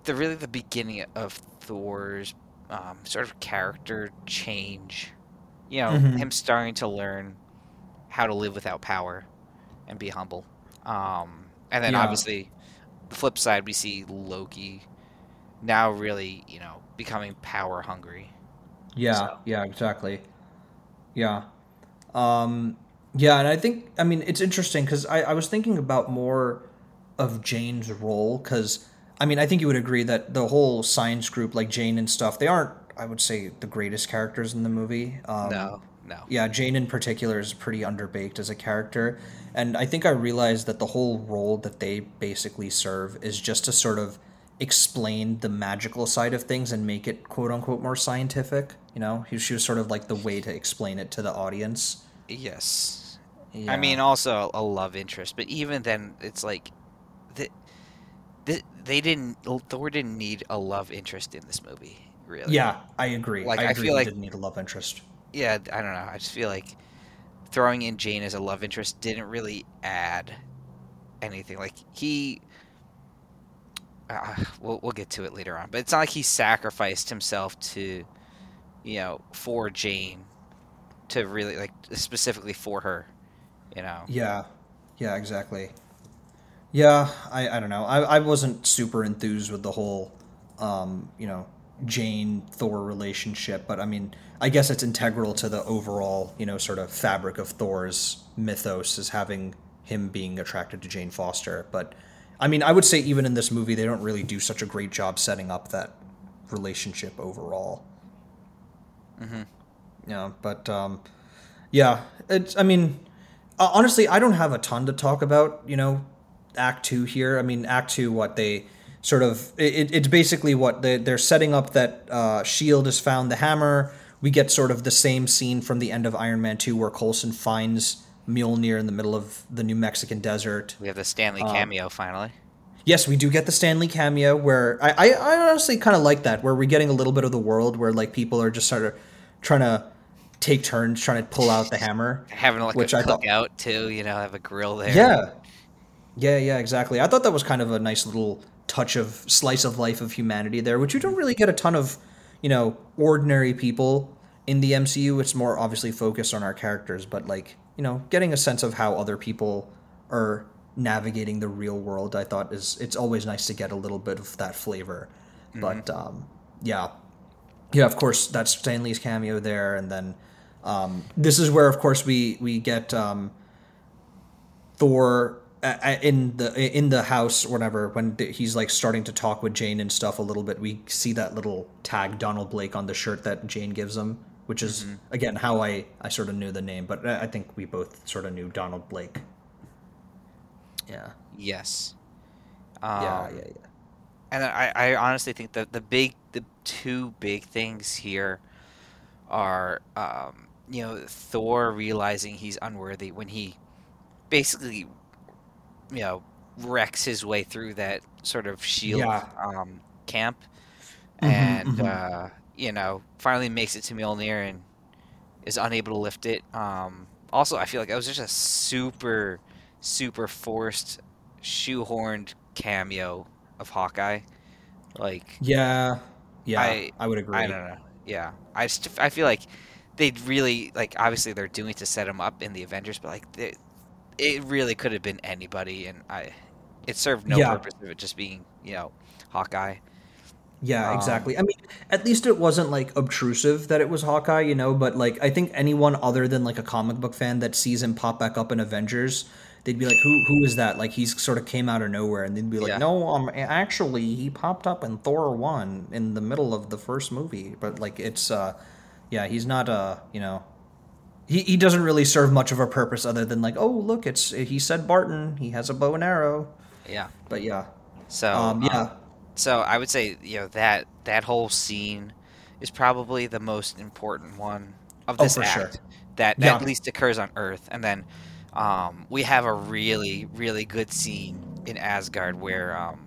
the really the beginning of Thor's um, sort of character change. You know, Mhm. him starting to learn how to live without power and be humble. Um, and then Yeah. obviously, the flip side, we see Loki now really, you know, becoming power hungry. Yeah, So- yeah, exactly. Yeah. Um, yeah, and I think, I mean, it's interesting because I, I was thinking about more of Jane's role because, I mean, I think you would agree that the whole science group, like Jane and stuff, they aren't, I would say, the greatest characters in the movie. Um, no, no. yeah, Jane in particular is pretty underbaked as a character. And I think I realized that the whole role that they basically serve is just to sort of explain the magical side of things and make it quote unquote more scientific. You know, she was sort of like the way to explain it to the audience. Yes. Yeah. I mean, also a love interest, but even then, it's like, the, the, they didn't. Thor didn't need a love interest in this movie, really. yeah, I agree. Like, I I agree feel he like- didn't need a love interest. Yeah, I don't know. I just feel like throwing in Jane as a love interest didn't really add anything. Like he, uh, we'll we'll get to it later on, but it's not like he sacrificed himself to, you know, for Jane, to really like specifically for her, you know. Yeah, yeah, exactly. Yeah, I, I don't know. I, I wasn't super enthused with the whole, um, you know, Jane Thor relationship, but I mean, I guess it's integral to the overall, you know, sort of fabric of Thor's mythos is having him being attracted to Jane Foster. But I mean, I would say even in this movie, they don't really do such a great job setting up that relationship overall. Mm-hmm. Yeah, but um, yeah, it's. I mean, honestly, I don't have a ton to talk about. You know, Act Two here. I mean, Act Two, what they sort of it, it's basically what they, they're setting up that uh, Shield has found the hammer. We get sort of the same scene from the end of Iron Man Two, where Coulson finds Mjolnir in the middle of the New Mexican desert. We have the Stan Lee um, cameo finally. Yes, we do get the Stan Lee cameo where I, I, I honestly kind of like that, where we're getting a little bit of the world where like people are just sort of trying to take turns trying to pull out the hammer. Having like which a I thought, out too, you know, have a grill there. Yeah. Yeah, yeah, exactly. I thought that was kind of a nice little touch of slice of life of humanity there, which you don't really get a ton of, you know, ordinary people in the MCU. It's more obviously focused on our characters, but like, you know, getting a sense of how other people are navigating the real world, I thought is it's always nice to get a little bit of that flavor. Mm-hmm. But um, yeah, yeah, of course that's Stan Lee's cameo there, and then um, this is where, of course, we we get um, Thor in the in the house or whatever when he's like starting to talk with Jane and stuff a little bit. We see that little tag Donald Blake on the shirt that Jane gives him which is mm-hmm. again how I I sort of knew the name, but I think we both sort of knew Donald Blake. Yeah. Yes. Um, yeah, yeah, yeah. And I, I honestly think that the big, the two big things here are, um, you know, Thor realizing he's unworthy when he basically, you know, wrecks his way through that sort of shield yeah. um, camp, mm-hmm, and mm-hmm. Uh, you know, finally makes it to Mjolnir and is unable to lift it. Um, also, I feel like it was just a super, super forced, shoehorned cameo of Hawkeye. Like, yeah, yeah, I, I would agree. I don't know. Yeah, I just I feel like they really like obviously they're doing to set him up in the Avengers, but like they, it really could have been anybody, and I it served no yeah. purpose of it just being you know Hawkeye. Yeah, um, exactly. I mean, at least it wasn't like obtrusive that it was Hawkeye, you know, but like I think anyone other than like a comic book fan that sees him pop back up in Avengers, they'd be like, "Who who is that?" Like he's sort of came out of nowhere and they'd be like, yeah. "No, um actually he popped up in Thor 1 in the middle of the first movie." But like it's uh yeah, he's not uh, you know, he, he doesn't really serve much of a purpose other than like, "Oh, look, it's he said Barton, he has a bow and arrow." Yeah. But yeah. So, um, yeah. Um, so I would say you know that that whole scene is probably the most important one of oh, this oh, act sure. that, that yeah. at least occurs on Earth, and then um, we have a really really good scene in Asgard where um,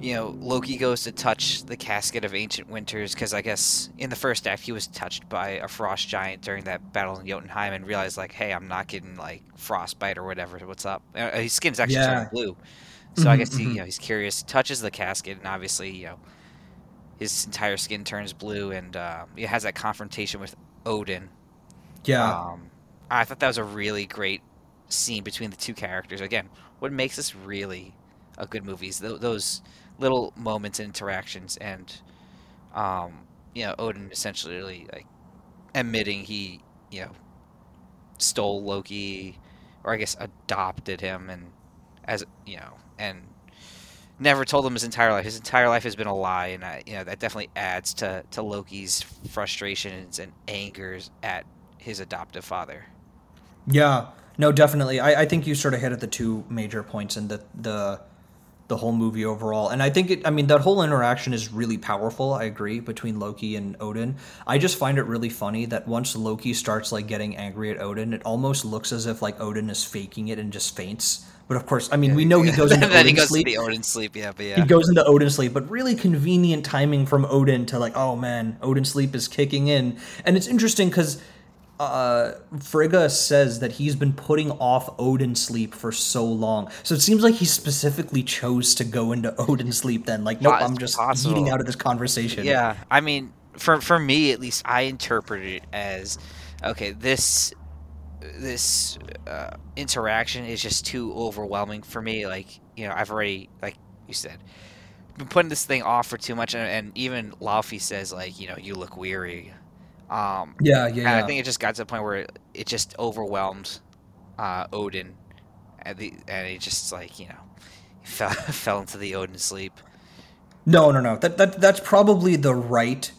you know Loki goes to touch the casket of ancient winters because I guess in the first act he was touched by a frost giant during that battle in Jotunheim and realized like hey I'm not getting like frostbite or whatever what's up uh, his skin's actually yeah. turning blue so mm-hmm, I guess he, mm-hmm. you know, he's curious, touches the casket, and obviously, you know, his entire skin turns blue, and uh, he has that confrontation with Odin. Yeah. Um, I thought that was a really great scene between the two characters. Again, what makes this really a good movie is th- those little moments and interactions, and um, you know, Odin essentially like admitting he, you know, stole Loki, or I guess adopted him, and as you know, and never told him his entire life. His entire life has been a lie, and I, you know that definitely adds to to Loki's frustrations and angers at his adoptive father. Yeah, no, definitely. I, I think you sort of hit at the two major points in the the the whole movie overall. And I think it I mean that whole interaction is really powerful, I agree, between Loki and Odin. I just find it really funny that once Loki starts like getting angry at Odin, it almost looks as if like Odin is faking it and just faints. But of course, I mean, yeah, we know he goes into Odin he goes sleep. To the Odin sleep, yeah, but yeah. He goes into Odin sleep, but really convenient timing from Odin to like, oh man, Odin sleep is kicking in, and it's interesting because uh, Frigga says that he's been putting off Odin sleep for so long. So it seems like he specifically chose to go into Odin sleep. Then, like, nope, I'm just possible. eating out of this conversation. Yeah, I mean, for for me at least, I interpret it as okay. This this uh, interaction is just too overwhelming for me. Like you know, I've already like you said, been putting this thing off for too much, and, and even Laufey says like you know you look weary. Um, yeah, yeah. and. I think it just got to the point where it, it just overwhelmed uh, Odin, and, the, and he just like you know fell fell into the Odin sleep. No, no, no. That that that's probably the right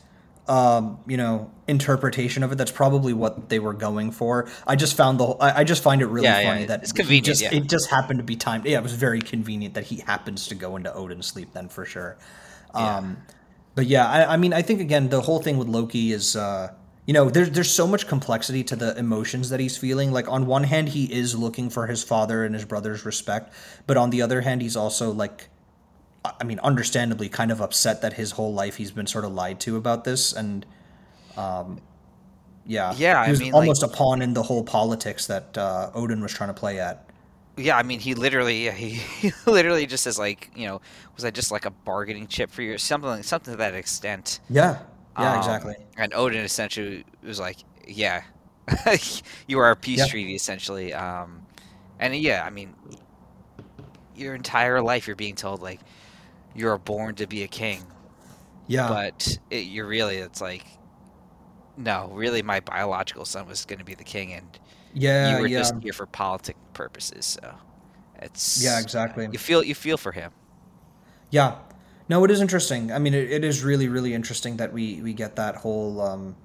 um, you know, interpretation of it. That's probably what they were going for. I just found the whole, I, I just find it really Yeah, yeah, funny that it's convenient, Just, yeah. It just happened to be timed. Yeah, it was very convenient that he happens to go into Odin's sleep then for sure. Yeah. But yeah, I, I mean, I think again the whole thing with Loki is, uh, you know, there's there's so much complexity to the emotions that he's feeling. Like on one hand, he is looking for his father and his brother's respect, but on the other hand, he's also like I mean, understandably, kind of upset that his whole life he's been sort of lied to about this, and um, yeah, Yeah, he I mean, like- almost a pawn in the whole politics that uh, Odin was trying to play at. Yeah, I mean, he literally, he, he literally just says like, you know, was I just like a bargaining chip for you, something, something to that extent. Yeah, yeah, Um, exactly. And Odin essentially was like, yeah, you are a peace treaty essentially. Um, and yeah, I mean, your entire life you're being told like, you're born to be a king, Yeah, but it, you're really, it's like, no, really, my biological son was going to be the king, and yeah, you were yeah, just here for politic purposes. So it's yeah, exactly. You feel you feel for him. Yeah. No, it is interesting. I mean, it, it is really, really interesting that we we get that whole, um,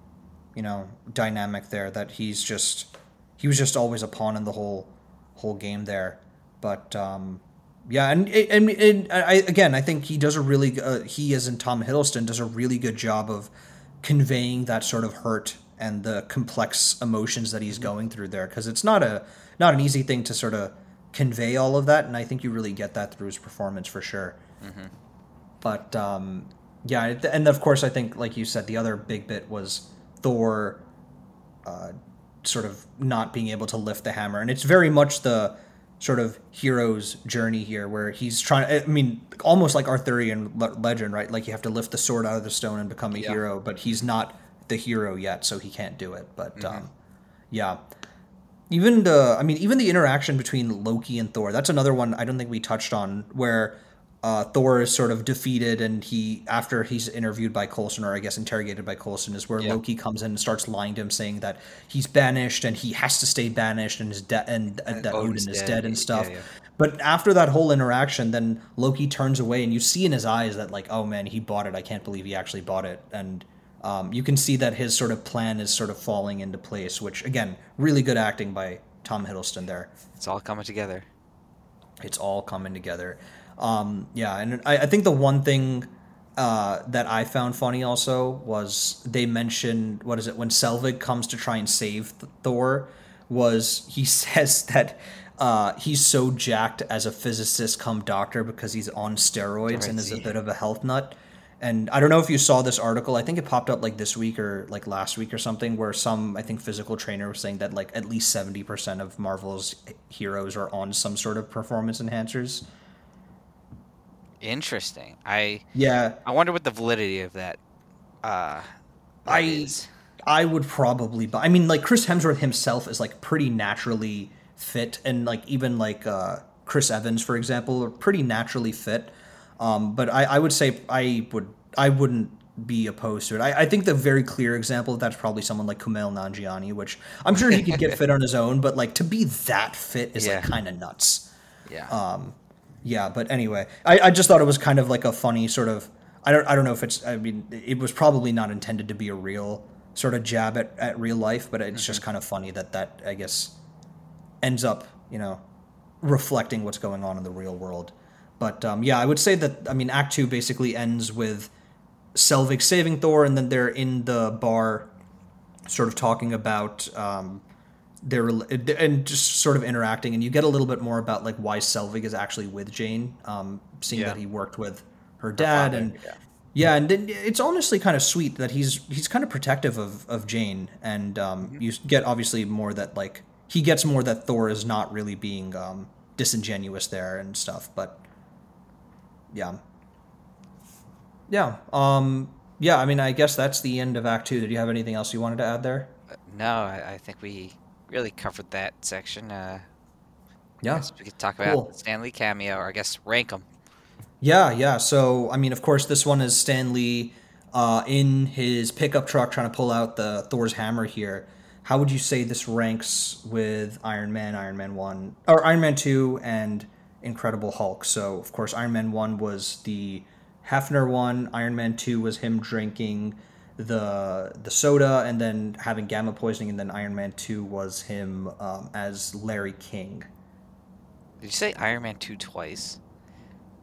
you know, dynamic there. That he's just he was just always a pawn in the whole whole game there. But um, yeah, and and, and I again, I think he does a really uh, he as in Tom Hiddleston does a really good job of conveying that sort of hurt and the complex emotions that he's going through there because it's not a not an easy thing to sort of convey all of that and i think you really get that through his performance for sure but um, yeah, and of course, I think, like you said, the other big bit was Thor uh, sort of not being able to lift the hammer, and it's very much the sort of hero's journey here, where he's trying. I mean, almost like Arthurian legend, right? Like you have to lift the sword out of the stone and become a Yeah. hero, but he's not the hero yet, so he can't do it. But um, yeah. Even the, I mean, even the interaction between Loki and Thor. That's another one I don't think we touched on, where uh, Thor is sort of defeated, and he, after he's interviewed by Coulson, or I guess interrogated by Coulson, is where Yeah. Loki comes in and starts lying to him, saying that he's banished and he has to stay banished, and is dead, and, and that Odin is dead, dead and yeah, stuff. yeah. But after that whole interaction, then Loki turns away, and you see in his eyes that, like, oh man, he bought it. I can't believe he actually bought it. And um, you can see that his sort of plan is sort of falling into place, which, again, really good acting by Tom Hiddleston there. It's all coming together. It's all coming together. Um, yeah, and I, I think the one thing uh, that I found funny also was they mentioned what is it when Selvig comes to try and save Th- Thor was he says that uh, he's so jacked as a physicist come doctor because he's on steroids and is a bit of a health nut. And I don't know if you saw this article. I think it popped up like this week or like last week or something, where some I think physical trainer was saying that like at least seventy percent of Marvel's heroes are on some sort of performance enhancers. Interesting. I Yeah, I wonder what the validity of that. Uh, that I- is. I would probably buy. I mean, like Chris Hemsworth himself is like pretty naturally fit, and like even like uh, Chris Evans, for example, are pretty naturally fit. Um, but I, I would say I would I wouldn't be opposed to it. I, I think the very clear example of that's probably someone like Kumail Nanjiani, which I'm sure he could get fit on his own, but like to be that fit is like kind of nuts. Yeah. Um, yeah, but anyway, I, I just thought it was kind of like a funny sort of. I don't I don't know if it's. I mean, it was probably not intended to be a real sort of jab at, at real life, but it's just kind of funny that that I guess ends up you know reflecting what's going on in the real world. But um, yeah, I would say that I mean Act Two basically ends with Selvig saving Thor, and then they're in the bar, sort of talking about um, their and just sort of interacting, and you get a little bit more about like why Selvig is actually with Jane, um, seeing Yeah. that he worked with her dad, father, and yeah. Yeah, and then it's honestly kind of sweet that he's he's kind of protective of of Jane, and um, Mm-hmm. you get obviously more that like he gets more that Thor is not really being um, disingenuous there and stuff. But yeah, yeah, um, yeah. I mean, I guess that's the end of Act Two. Did you have anything else you wanted to add there? Uh, No, I, I think we really covered that section. Uh, Yeah. we could talk about Cool. Stan Lee cameo, or I guess rank them. Yeah, yeah. So, I mean, of course, this one is Stan Lee uh, in his pickup truck trying to pull out the Thor's hammer here. How would you say this ranks with Iron Man, Iron Man 1, or Iron Man 2, and Incredible Hulk? So, of course, Iron Man 1 was the Hefner one, Iron Man 2 was him drinking the the soda and then having gamma poisoning, and then Iron Man 2 was him um, as Larry King. Did you say Iron Man 2 twice?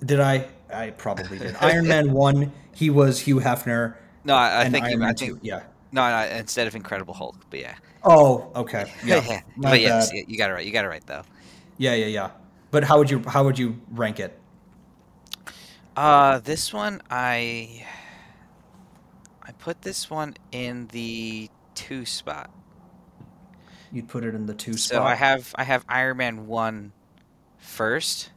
Did I? I probably did. Iron Man 1, he was Hugh Hefner. No, I, I think Iron you, Man I 2, yeah. no, no, instead of Incredible Hulk, but yeah, Oh, okay. Yeah. yeah. but yes, yeah, you got it right. You got it right though. Yeah, yeah, yeah. But how would you how would you rank it? Uh, this one I I put this one in the two spot. You'd put it in the two So spot. I have I have Iron Man one first.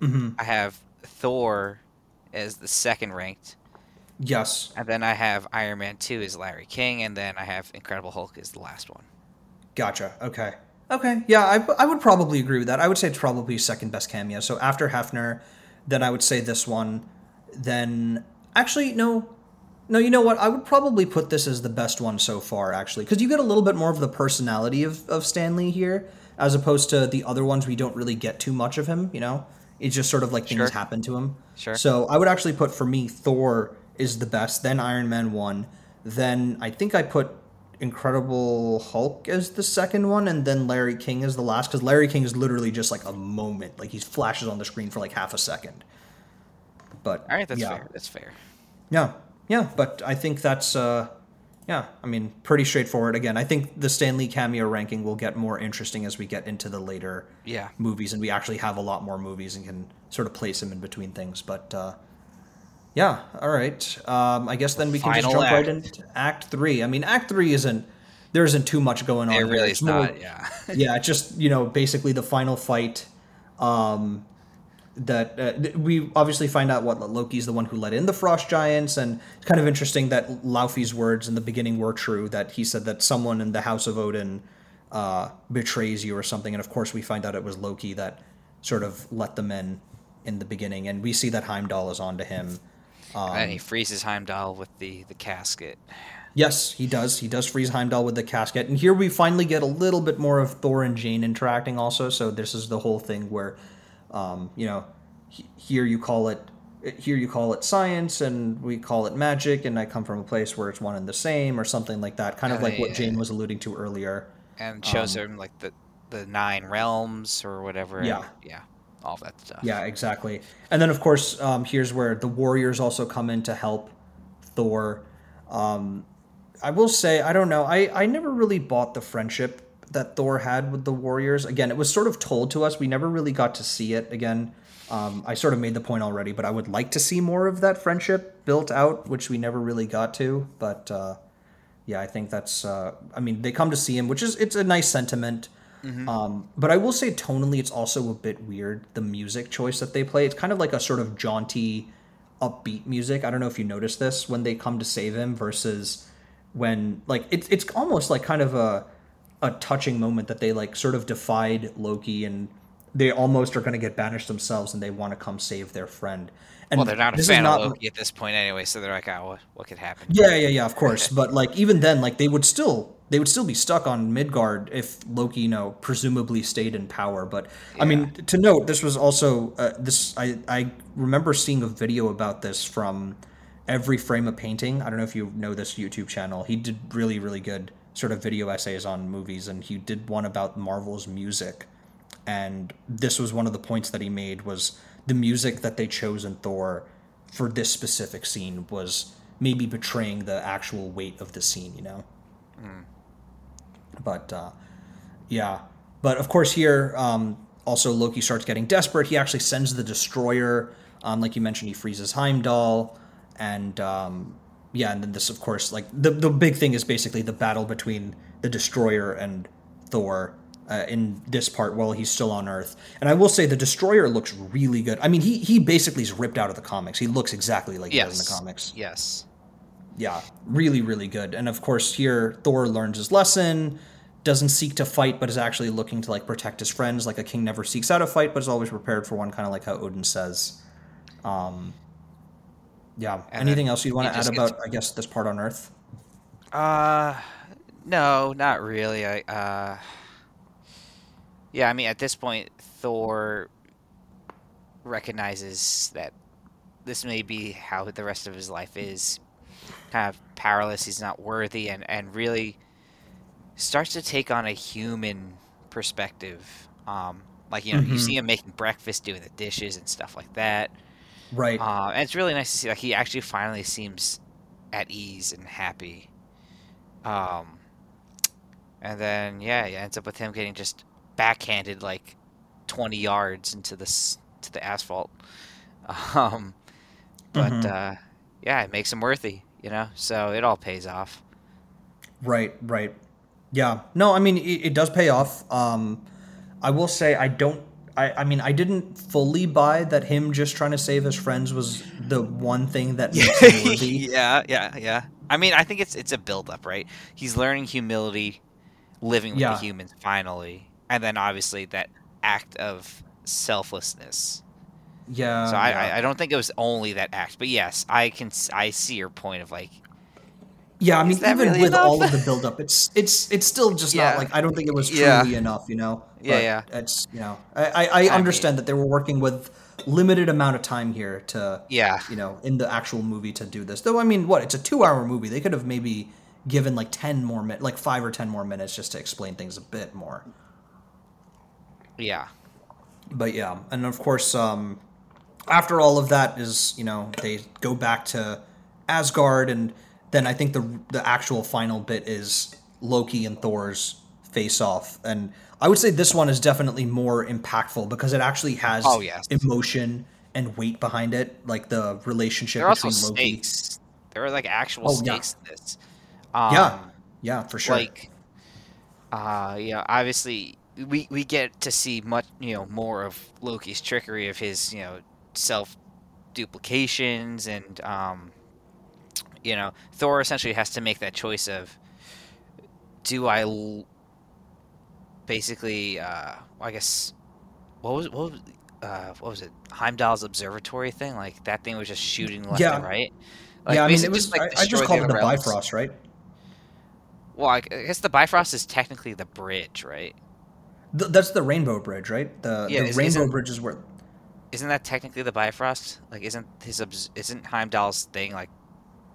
hmm I have Thor as the second ranked, Yes. and then I have Iron Man two as Larry King, and then I have Incredible Hulk as the last one. Gotcha. Okay. Okay. Yeah, I, I would probably agree with that. I would say it's probably second best cameo. So after Hefner, then I would say this one. Then actually no, no. You know what? I would probably put this as the best one so far. Actually, because you get a little bit more of the personality of of Stan Lee here, as opposed to the other ones. We don't really get too much of him. You know, it's just sort of like things Sure. happen to him. Sure. So I would actually put for me Thor is the best. Then Iron Man one. Then I think I put Incredible Hulk as the second one, and then Larry King as the last. Because Larry King is literally just like a moment, like he flashes on the screen for like half a second. But All right, that's yeah, fair. That's fair. yeah, yeah. But I think that's uh, yeah. I mean, pretty straightforward. Again, I think the Stan Lee cameo ranking will get more interesting as we get into the later Yeah. movies, and we actually have a lot more movies and can sort of place them in between things. But uh, yeah, all right. Um, I guess then we can just jump right act. into Act Three. I mean, Act Three isn't there isn't too much going on. It really It's is not. Yeah. yeah, it's just you know basically the final fight. Um, that uh, we obviously find out what Loki's the one who let in the frost giants, and it's kind of interesting that Laufey's words in the beginning were true. That he said that someone in the House of Odin uh, betrays you or something, and of course we find out it was Loki that sort of let them in in the beginning, and we see that Heimdall is onto him. Um, and he freezes Heimdall with the the casket. Yes, he does. He does freeze Heimdall with the casket. And here we finally get a little bit more of Thor and Jane interacting also. So this is the whole thing where, um, you know, he- here you call it here you call it science and we call it magic and I come from a place where it's one and the same or something like that. Kind of like what. Jane was alluding to earlier. and shows him like the the nine realms or whatever. Yeah. yeah, all that stuff. Yeah, exactly. And then, of course, um, here's where the warriors also come in to help Thor. Um, I will say, I don't know. I, I never really bought the friendship that Thor had with the warriors. Again, it was sort of told to us. We never really got to see it again. Um, I sort of made the point already, but I would like to see more of that friendship built out, which we never really got to. But uh, yeah, I think that's. Uh, I mean, they come to see him, which is it's a nice sentiment. Um, but I will say tonally, it's also a bit weird the music choice that they play. It's kind of like a sort of jaunty, upbeat music. I don't know if you noticed this when they come to save him versus when like it's it's almost like kind of a a touching moment that they like sort of defied Loki and they almost are going to get banished themselves and they want to come save their friend. And Well, they're not a fan not- of Loki at this point anyway, so they're like, oh, what, what could happen? yeah, yeah, yeah, of course. But like even then, like they would still they would still be stuck on Midgard if Loki, you know, presumably stayed in power. But I mean, to note, this was also uh, this. I I remember seeing a video about this from every frame of painting. I don't know if you know this YouTube channel. He did really really good sort of video essays on movies, and he did one about Marvel's music. And this was one of the points that he made was the music that they chose in Thor for this specific scene was maybe betraying the actual weight of the scene, you know. But uh, yeah, but of course here um, also Loki starts getting desperate. He actually sends the destroyer, um, like you mentioned, he freezes Heimdall, and um, yeah, and then this, of course, like the the big thing is basically the battle between the Destroyer and Thor. Uh, in this part, while he's still on Earth, and I will say the Destroyer looks really good. I mean, he he basically is ripped out of the comics. He looks exactly like yes. he does in the comics. Yes. Yeah, really, really good. And of course, here Thor learns his lesson, doesn't seek to fight, but is actually looking to like protect his friends. Like a king never seeks out a fight, but is always prepared for one. Kind of like how Odin says. Um, yeah. And Anything else you'd want to add gets- about, I guess, this part on Earth? Uh, no, not really. I uh, yeah, I mean, at this point, Thor recognizes that this may be how the rest of his life is, kind of powerless. He's not worthy, and and really starts to take on a human perspective. Um, like you know, you Mhm. see him making breakfast, doing the dishes and stuff like that. Right. Uh, and it's really nice to see like he actually finally seems at ease and happy. Um, and then yeah, it ends up with him getting just backhanded like twenty yards into this to the asphalt. Um, but Mhm. uh, yeah, it makes him worthy, you know. So it all pays off. Right, right. Yeah. No, I mean it, it does pay off. Um I will say I don't I, I mean I didn't fully buy that him just trying to save his friends was the one thing that makes him worthy. yeah, yeah, yeah. I mean, I think it's it's a build up, right? He's learning humility, living with Yeah. the humans finally, and then obviously that act of selflessness. Yeah. so I, yeah. I I don't think it was only that act, but yes, I can I see your point of like Yeah, I mean, even really with all of the buildup, it's it's it's still just Yeah. not like I don't think it was truly Yeah. enough, you know. Yeah, But yeah. It's you know, I I, I understand that they were working with limited amount of time here to yeah, you know in the actual movie to do this. Though I mean, what it's a two hour movie, they could have maybe given like ten more minutes, like five or ten more minutes, just to explain things a bit more. yeah, But yeah, and of course, um, after all of that is you know they go back to Asgard, and then I think the the actual final bit is Loki and Thor's face off, and I would say this one is definitely more impactful because it actually has Oh, yes. emotion and weight behind it, like the relationship there are also between Loki. stakes. There are like actual Oh, yeah. stakes in this. Um, Yeah, yeah, for sure. like uh yeah obviously we we get to see much you know more of loki's trickery of his you know self duplications and um you know thor essentially has to make that choice of do i l- basically uh i guess what was what was uh, what was it? Heimdall's observatory thing, like that thing was just shooting left Yeah. and right. Like, yeah, I mean, it was. like, I, I just called it the realms. Bifrost, right? Well, I, I guess the Bifrost is technically the bridge, right? Th- that's the Rainbow Bridge, right? The Yeah, the Rainbow Bridge is where. Isn't that technically the Bifrost? Like, isn't his isn't Heimdall's thing like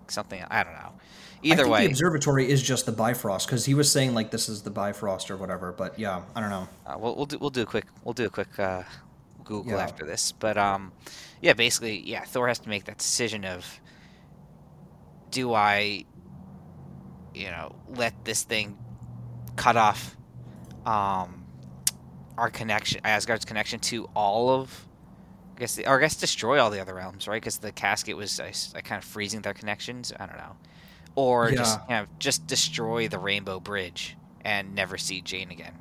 something? I don't know. I Either think way, the observatory is just the Bifrost because he was saying like this is the Bifrost or whatever. But yeah, I don't know. uh, we'll, we'll do we'll do a quick we'll do a quick uh, Google Yeah. after this. But um, yeah, basically, yeah, Thor has to make that decision of do I, you know, let this thing cut off um our connection Asgard's connection to all of I guess or I guess destroy all the other realms, right? Because the casket was I, kind of freezing their connections. I don't know, or just Yeah. kind of just destroy the Rainbow Bridge and never see Jane again.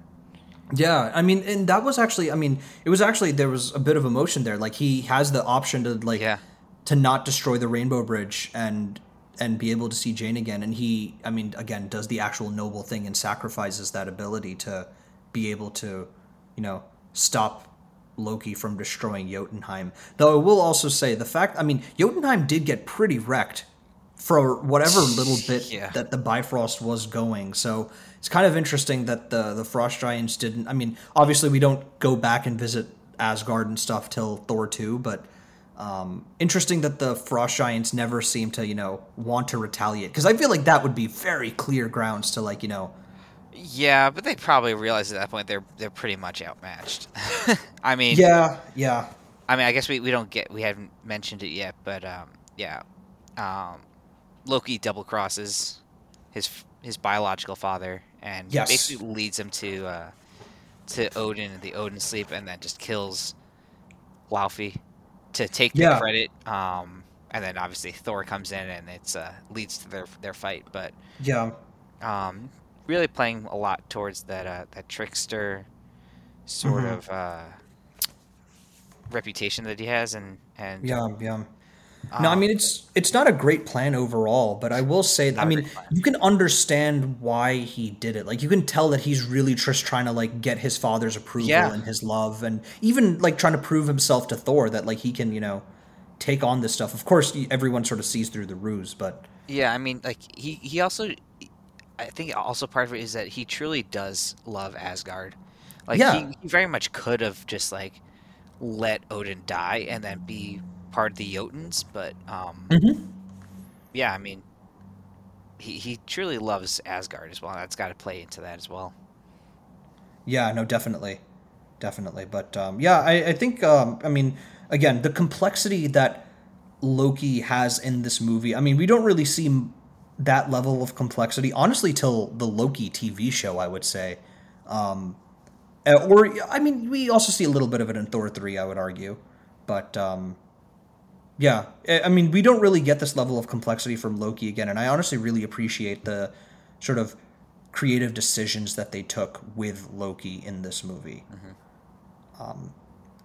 Yeah, I mean, and that was actually, I mean, it was actually there was a bit of emotion there. Like he has the option to like Yeah. to not destroy the Rainbow Bridge and and be able to see Jane again. And he, I mean, again, does the actual noble thing and sacrifices that ability to be able to, you know, stop Loki from destroying Jotunheim. Though I will also say the fact, I mean, Jotunheim did get pretty wrecked for whatever little bit Yeah. that the Bifrost was going. So it's kind of interesting that the the Frost Giants didn't. I mean, obviously we don't go back and visit Asgard and stuff till Thor two, but um, interesting that the Frost Giants never seem to you know want to retaliate because I feel like that would be very clear grounds to like you know Yeah, but they probably realize at that point they're they're pretty much outmatched. I mean, yeah yeah I mean, I guess we, we don't get we haven't mentioned it yet, but um, yeah, um, Loki double crosses his his biological father and Yes. basically leads him to uh, to Odin and the Odin sleep, and then just kills Laufey to take the Yeah. credit. Um, and then obviously Thor comes in and it's uh, leads to their their fight. But Yeah. um, really playing a lot towards that uh, that trickster sort Mhm. of uh, reputation that he has, and and Yeah, yeah. No, I um, mean it's it's not a great plan overall, but I will say that I mean you can understand why he did it. Like you can tell that he's really just trying to like get his father's approval Yeah. and his love, and even like trying to prove himself to Thor that like he can you know take on this stuff. Of course, everyone sort of sees through the ruse, but Yeah, I mean, like he he also, I think also part of it is that he truly does love Asgard. Like Yeah. he, he very much could have just like let Odin die and then be part of the Jotuns, but um, yeah, I mean, he he truly loves Asgard as well. That's got to play into that as well. Yeah, no, definitely, definitely. But um, yeah, I, I think um, I mean again the complexity that Loki has in this movie. I mean, we don't really see that level of complexity honestly till the Loki TV show. I would say, um, uh, or I mean, we also see a little bit of it in Thor three. I would argue, but um, yeah, I I mean, we don't really get this level of complexity from Loki again, and I honestly really appreciate the sort of creative decisions that they took with Loki in this movie. Um,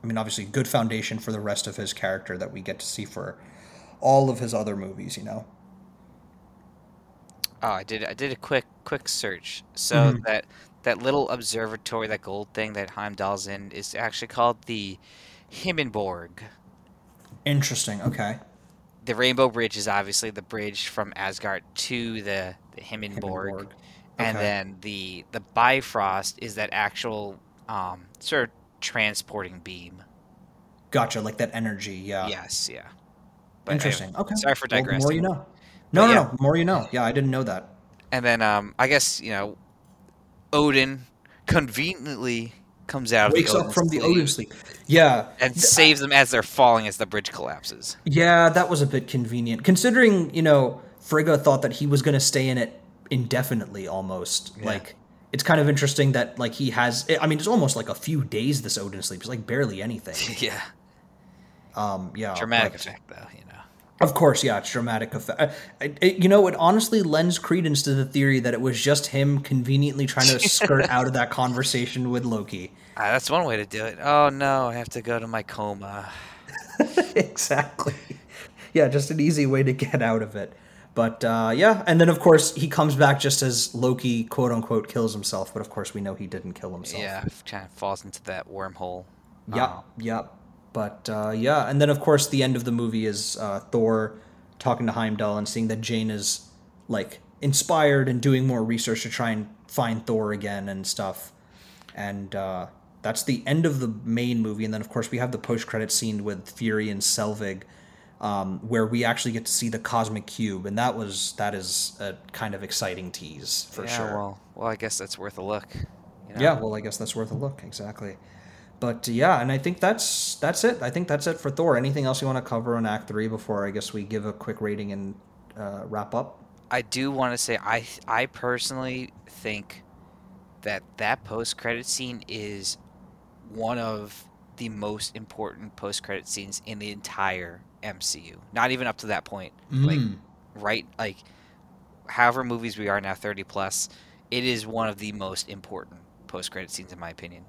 I mean, obviously, good foundation for the rest of his character that we get to see for all of his other movies. You know. Oh, I did I did a quick quick search. So Mhm. that that little observatory, that gold thing that Heimdall's in, is actually called the Himmelborg. Interesting. Okay. the Rainbow Bridge is obviously the bridge from Asgard to the, the Himmelborg, Himmelborg. and Okay. then the the Bifrost is that actual um, sort of transporting beam. Gotcha. Like that energy. Yeah. Yes, yeah. But Interesting. anyway, okay. Sorry for Well, digressing. more you know. No, But no, yeah. no. More you know. Yeah, I didn't know that. And then um, I guess you know, Odin conveniently comes out of Wakes the up from the sleep Odin sleep. Yeah. and saves them as they're falling as the bridge collapses. Yeah, that was a bit convenient, considering you know Frigga thought that he was going to stay in it indefinitely, almost. Yeah. Like, it's kind of interesting that like he has. I mean, it's almost like a few days. This Odin sleep. It's like barely anything. yeah, Um, yeah, dramatic but- effect though, you know. Of course, yeah, it's dramatic effect. I- I- you know, it honestly lends credence to the theory that it was just him conveniently trying to skirt out of that conversation with Loki. Ah, that's one way to do it. Oh no, I have to go to my coma. exactly. Yeah, just an easy way to get out of it. But uh, yeah, and then of course he comes back just as Loki quote unquote kills himself. But of course we know he didn't kill himself. Yeah, kind of falls into that wormhole. Yep. Oh. Yep. But uh, yeah, and then of course the end of the movie is uh, Thor talking to Heimdall and seeing that Jane is like inspired and doing more research to try and find Thor again and stuff. And uh, that's the end of the main movie. And then of course we have the post credit scene with Fury and Selvig. Um, where we actually get to see the cosmic cube, and that was that is a kind of exciting tease for yeah, sure. Well, well, I guess that's worth a look. you know? Yeah, well, I guess that's worth a look. Exactly. But uh, yeah, and I think that's that's it. I think that's it for Thor. Anything else you want to cover on Act Three before I guess we give a quick rating and uh, wrap up? I do want to say I I personally think that that post credit scene is one of the most important post credit scenes in the entire MCU. Not even up to that point. Like Mm. right like however movies we are now 30 plus, it is one of the most important post credit scenes in my opinion.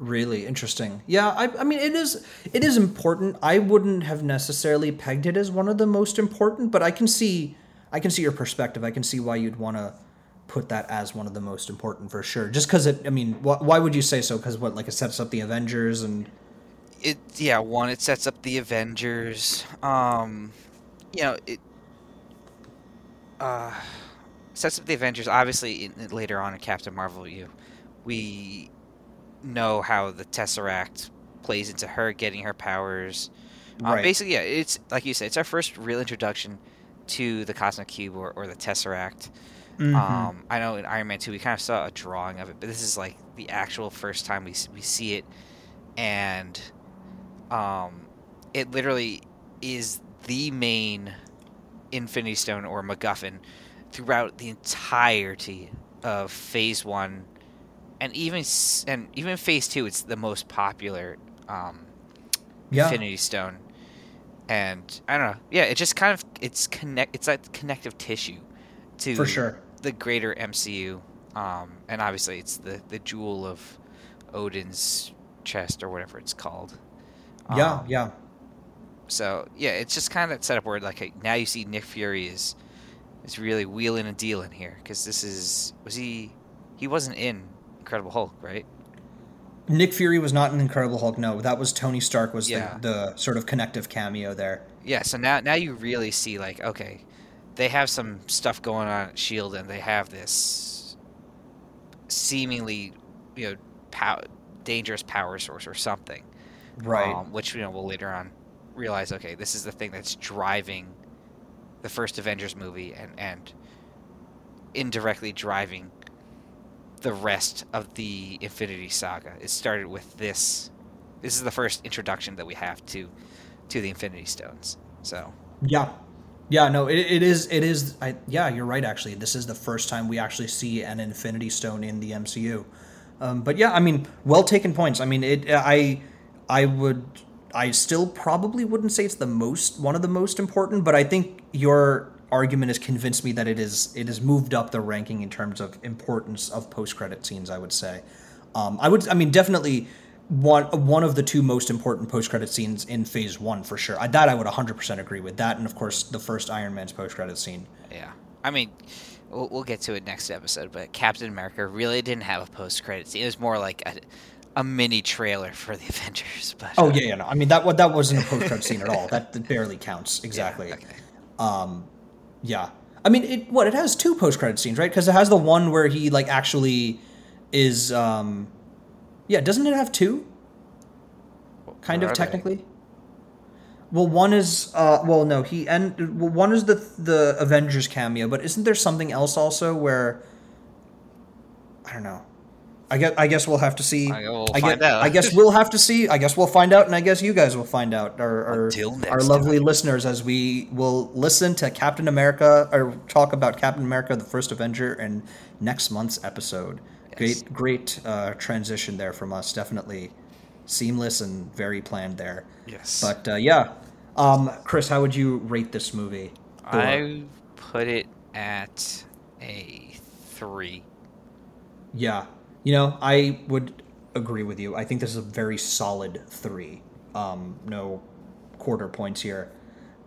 Really interesting. Yeah, I, I mean it is it is important. I wouldn't have necessarily pegged it as one of the most important, but I can see I can see your perspective. I can see why you'd want to put that as one of the most important for sure. Just because it, I mean, wh- why would you say so? Because what, like it sets up the Avengers and it yeah one it sets up the avengers um you know it uh sets up the avengers obviously in, later on in captain marvel you we know how the tesseract plays into her getting her powers um, Right. basically yeah it's like you said it's our first real introduction to the cosmic cube or, or the tesseract Mhm. um, I know in Iron Man 2 we kind of saw a drawing of it, but this is like the actual first time we, we see it. And um, it literally is the main Infinity Stone or MacGuffin throughout the entirety of Phase 1. And even and even Phase 2, it's the most popular um, yeah, Infinity Stone. and I don't know. Yeah, it just kind of it's connect. It's like connective tissue to For sure. the greater MCU, um, and obviously it's the the jewel of Odin's chest or whatever it's called. yeah, Um, yeah. So yeah, it's just kind of that setup where like now you see Nick Fury is is really wheeling and dealing here because this is was he he wasn't in Incredible Hulk right? Nick Fury was not an Incredible Hulk. No, that was Tony Stark. Was Yeah. the, the sort of connective cameo there. Yeah. So now now you really see like okay, they have some stuff going on at Shield and they have this seemingly you know pow- dangerous power source or something. Right. um, which you know we'll later on realize okay this is the thing that's driving the first avengers movie and and indirectly driving the rest of the infinity saga it started with this this is the first introduction that we have to to the infinity stones so Yeah. Yeah, no, it, it is. It is. I, yeah, you're right. Actually, this is the first time we actually see an Infinity Stone in the MCU. Um, but yeah, I mean, well taken points. I mean, it. I, I would. I still probably wouldn't say it's the most one of the most important, but I think your argument has convinced me that it is. It has moved up the ranking in terms of importance of post credit scenes. I would say. Um, I would. I mean, definitely one one of the two most important post credit scenes in Phase One for sure. I, that I would 100 percent agree with. That and of course the first Iron Man's post credit scene. yeah i mean we'll, we'll get to it next episode but captain america really didn't have a post-credit scene it was more like a, a mini trailer for the avengers but Oh uh, yeah, yeah, no. I mean that that wasn't a post credit scene at all. That, that barely counts. yeah, Exactly. okay. Um, yeah. I mean, it what it has two post credit scenes, right? Because it has the one where he like actually is. Um, yeah, doesn't it have two? Kind of are they? technically. Well, one is uh, well, no, he and well, one is the the Avengers cameo, but isn't there something else also where I don't know. I guess I guess we'll have to see. I- we'll I find guess, out. I guess we'll have to see. I guess we'll find out, and I guess you guys will find out, our our, Until next our lovely listeners, as we will listen to Captain America or talk about Captain America: The First Avenger in next month's episode. Yes. Great, great uh, transition there from us. Definitely seamless and very planned there. yes But uh, yeah, um, Chris, how would you rate this movie? Thor. I put it at a three. Yeah, you know, I would agree with you. I think this is a very solid three. Um, no quarter points here,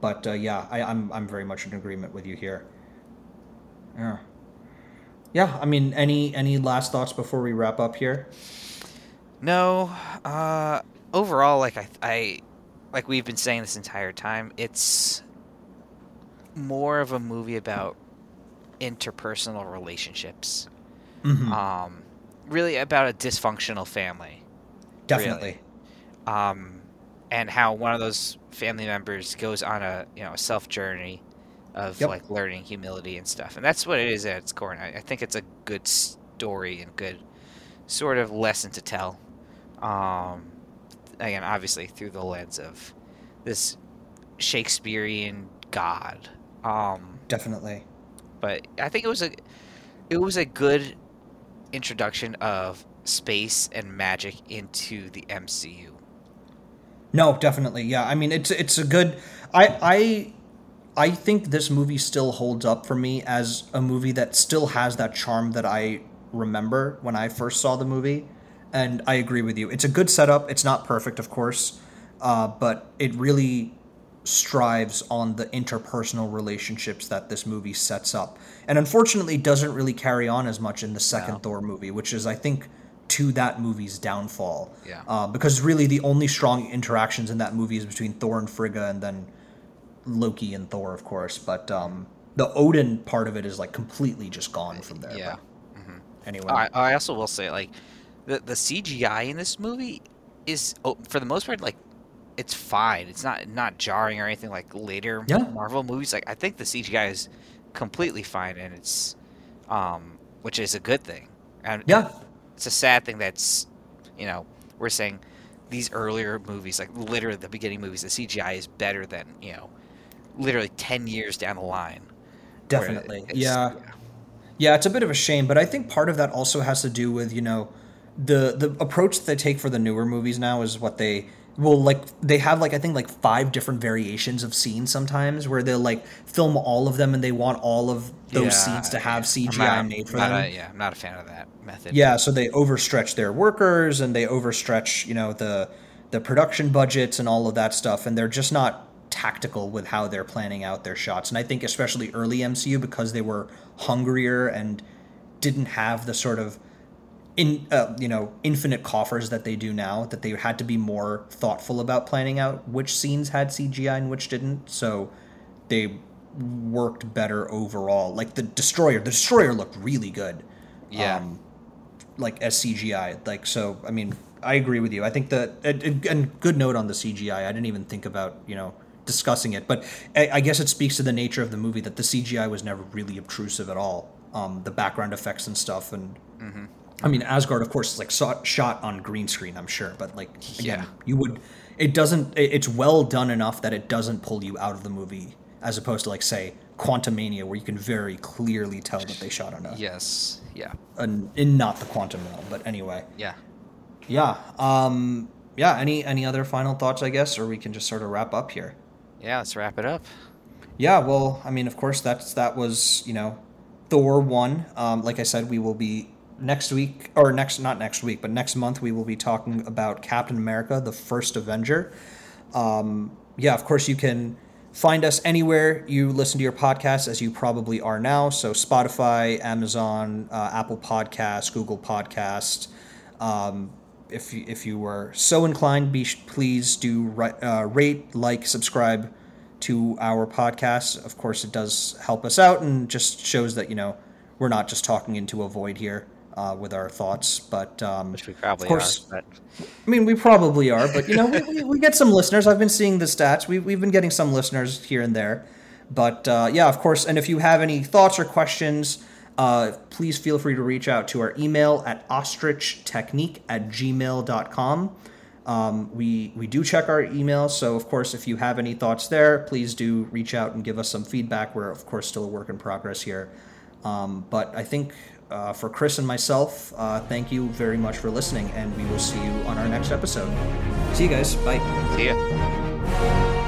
but uh, yeah, I, I'm I'm very much in agreement with you here. Yeah, yeah. I mean, any any last thoughts before we wrap up here? No, uh, overall, like I, I, like we've been saying this entire time, it's more of a movie about interpersonal relationships. Mhm. Um, really about a dysfunctional family. Definitely. um, and how one of those family members goes on a you know a self journey of Yep. like learning humility and stuff, and that's what it is at its core. And I, I think it's a good story and good sort of lesson to tell. Um, again, obviously through the lens of this Shakespearean god. Um, Definitely. but I think it was a it was a good introduction of space and magic into the MCU. No, definitely. Yeah, I mean it's it's a good. I I I think this movie still holds up for me as a movie that still has that charm that I remember when I first saw the movie, and I agree with you. It's a good setup. It's not perfect, of course, uh, but it really strives on the interpersonal relationships that this movie sets up, and unfortunately doesn't really carry on as much in the second No. Thor movie, which is I think to that movie's downfall. Yeah. Uh, because really the only strong interactions in that movie is between Thor and Frigga, and then Loki and Thor, of course. But um, the Odin part of it is like completely just gone from there. Yeah. But Mhm. Anyway. I, I also will say like the the CGI in this movie is oh, for the most part like it's fine. It's not not jarring or anything like later Yeah. Marvel movies. Like I think the CGI is completely fine and it's um which is a good thing. And Yeah. it's a sad thing that's you know we're saying these earlier movies like literally the beginning movies the CGI is better than you know literally 10 years down the line Definitely. it's- Yeah. Yeah, it's a bit of a shame, but I think part of that also has to do with, you know, the the approach that they take for the newer movies now is what they well like they have like i think like five different variations of scenes sometimes where they'll like film all of them and they want all of those Yeah, scenes to have cgi not- made for them. a- yeah, I'm not a fan of that method. yeah so they overstretch their workers and they overstretch you know the the production budgets and all of that stuff and they're just not tactical with how they're planning out their shots. And i think especially early mcu because they were hungrier and didn't have the sort of in uh, you know infinite coffers that they do now that they had to be more thoughtful about planning out which scenes had cgi and which didn't so they worked better overall like the destroyer the destroyer looked really good Yeah. um, like as CGI. Like so, I mean, I agree with you. I think that and, good note on the CGI. I didn't even think about you know discussing it, but I, I guess it speaks to the nature of the movie that the CGI was never really obtrusive at all. Um, the background effects and stuff, and I mean, Asgard, of course, is like so, shot on green screen. I'm sure, but like again, Yeah. you would. It doesn't. It's well done enough that it doesn't pull you out of the movie, as opposed to like say Quantumania, where you can very clearly tell that they shot on a Yes. Yeah. an, in not the quantum realm but anyway Yeah. yeah um yeah any any other final thoughts i guess or we can just sort of wrap up here Yeah. Let's wrap it up. yeah well i mean of course that's that was you know thor 1 um like i said we will be next week or next not next week but next month we will be talking about captain america the first avenger. Um yeah of course you can find us anywhere you listen to your podcasts as you probably are now. So spotify amazon uh, apple podcasts google podcast um, if you, if you were so inclined be please do uh, rate like subscribe to our podcast. Of course it does help us out and just shows that you know we're not just talking into a void here uh, with our thoughts but um, Which we probably of course, are. But I mean, we probably are, but you know, we, we, we get some listeners. I've been seeing the stats. We, we've been getting some listeners here and there. But uh, yeah, of course. And if you have any thoughts or questions, uh, please feel free to reach out to our email at ostrichtechnique at gmail.com. Um, we, we do check our email. So, of course, if you have any thoughts there, please do reach out and give us some feedback. We're, of course, still a work in progress here. Um, but I think uh, for Chris and myself, uh, thank you very much for listening, and we will see you on our next episode. See you guys. Bye. see ya.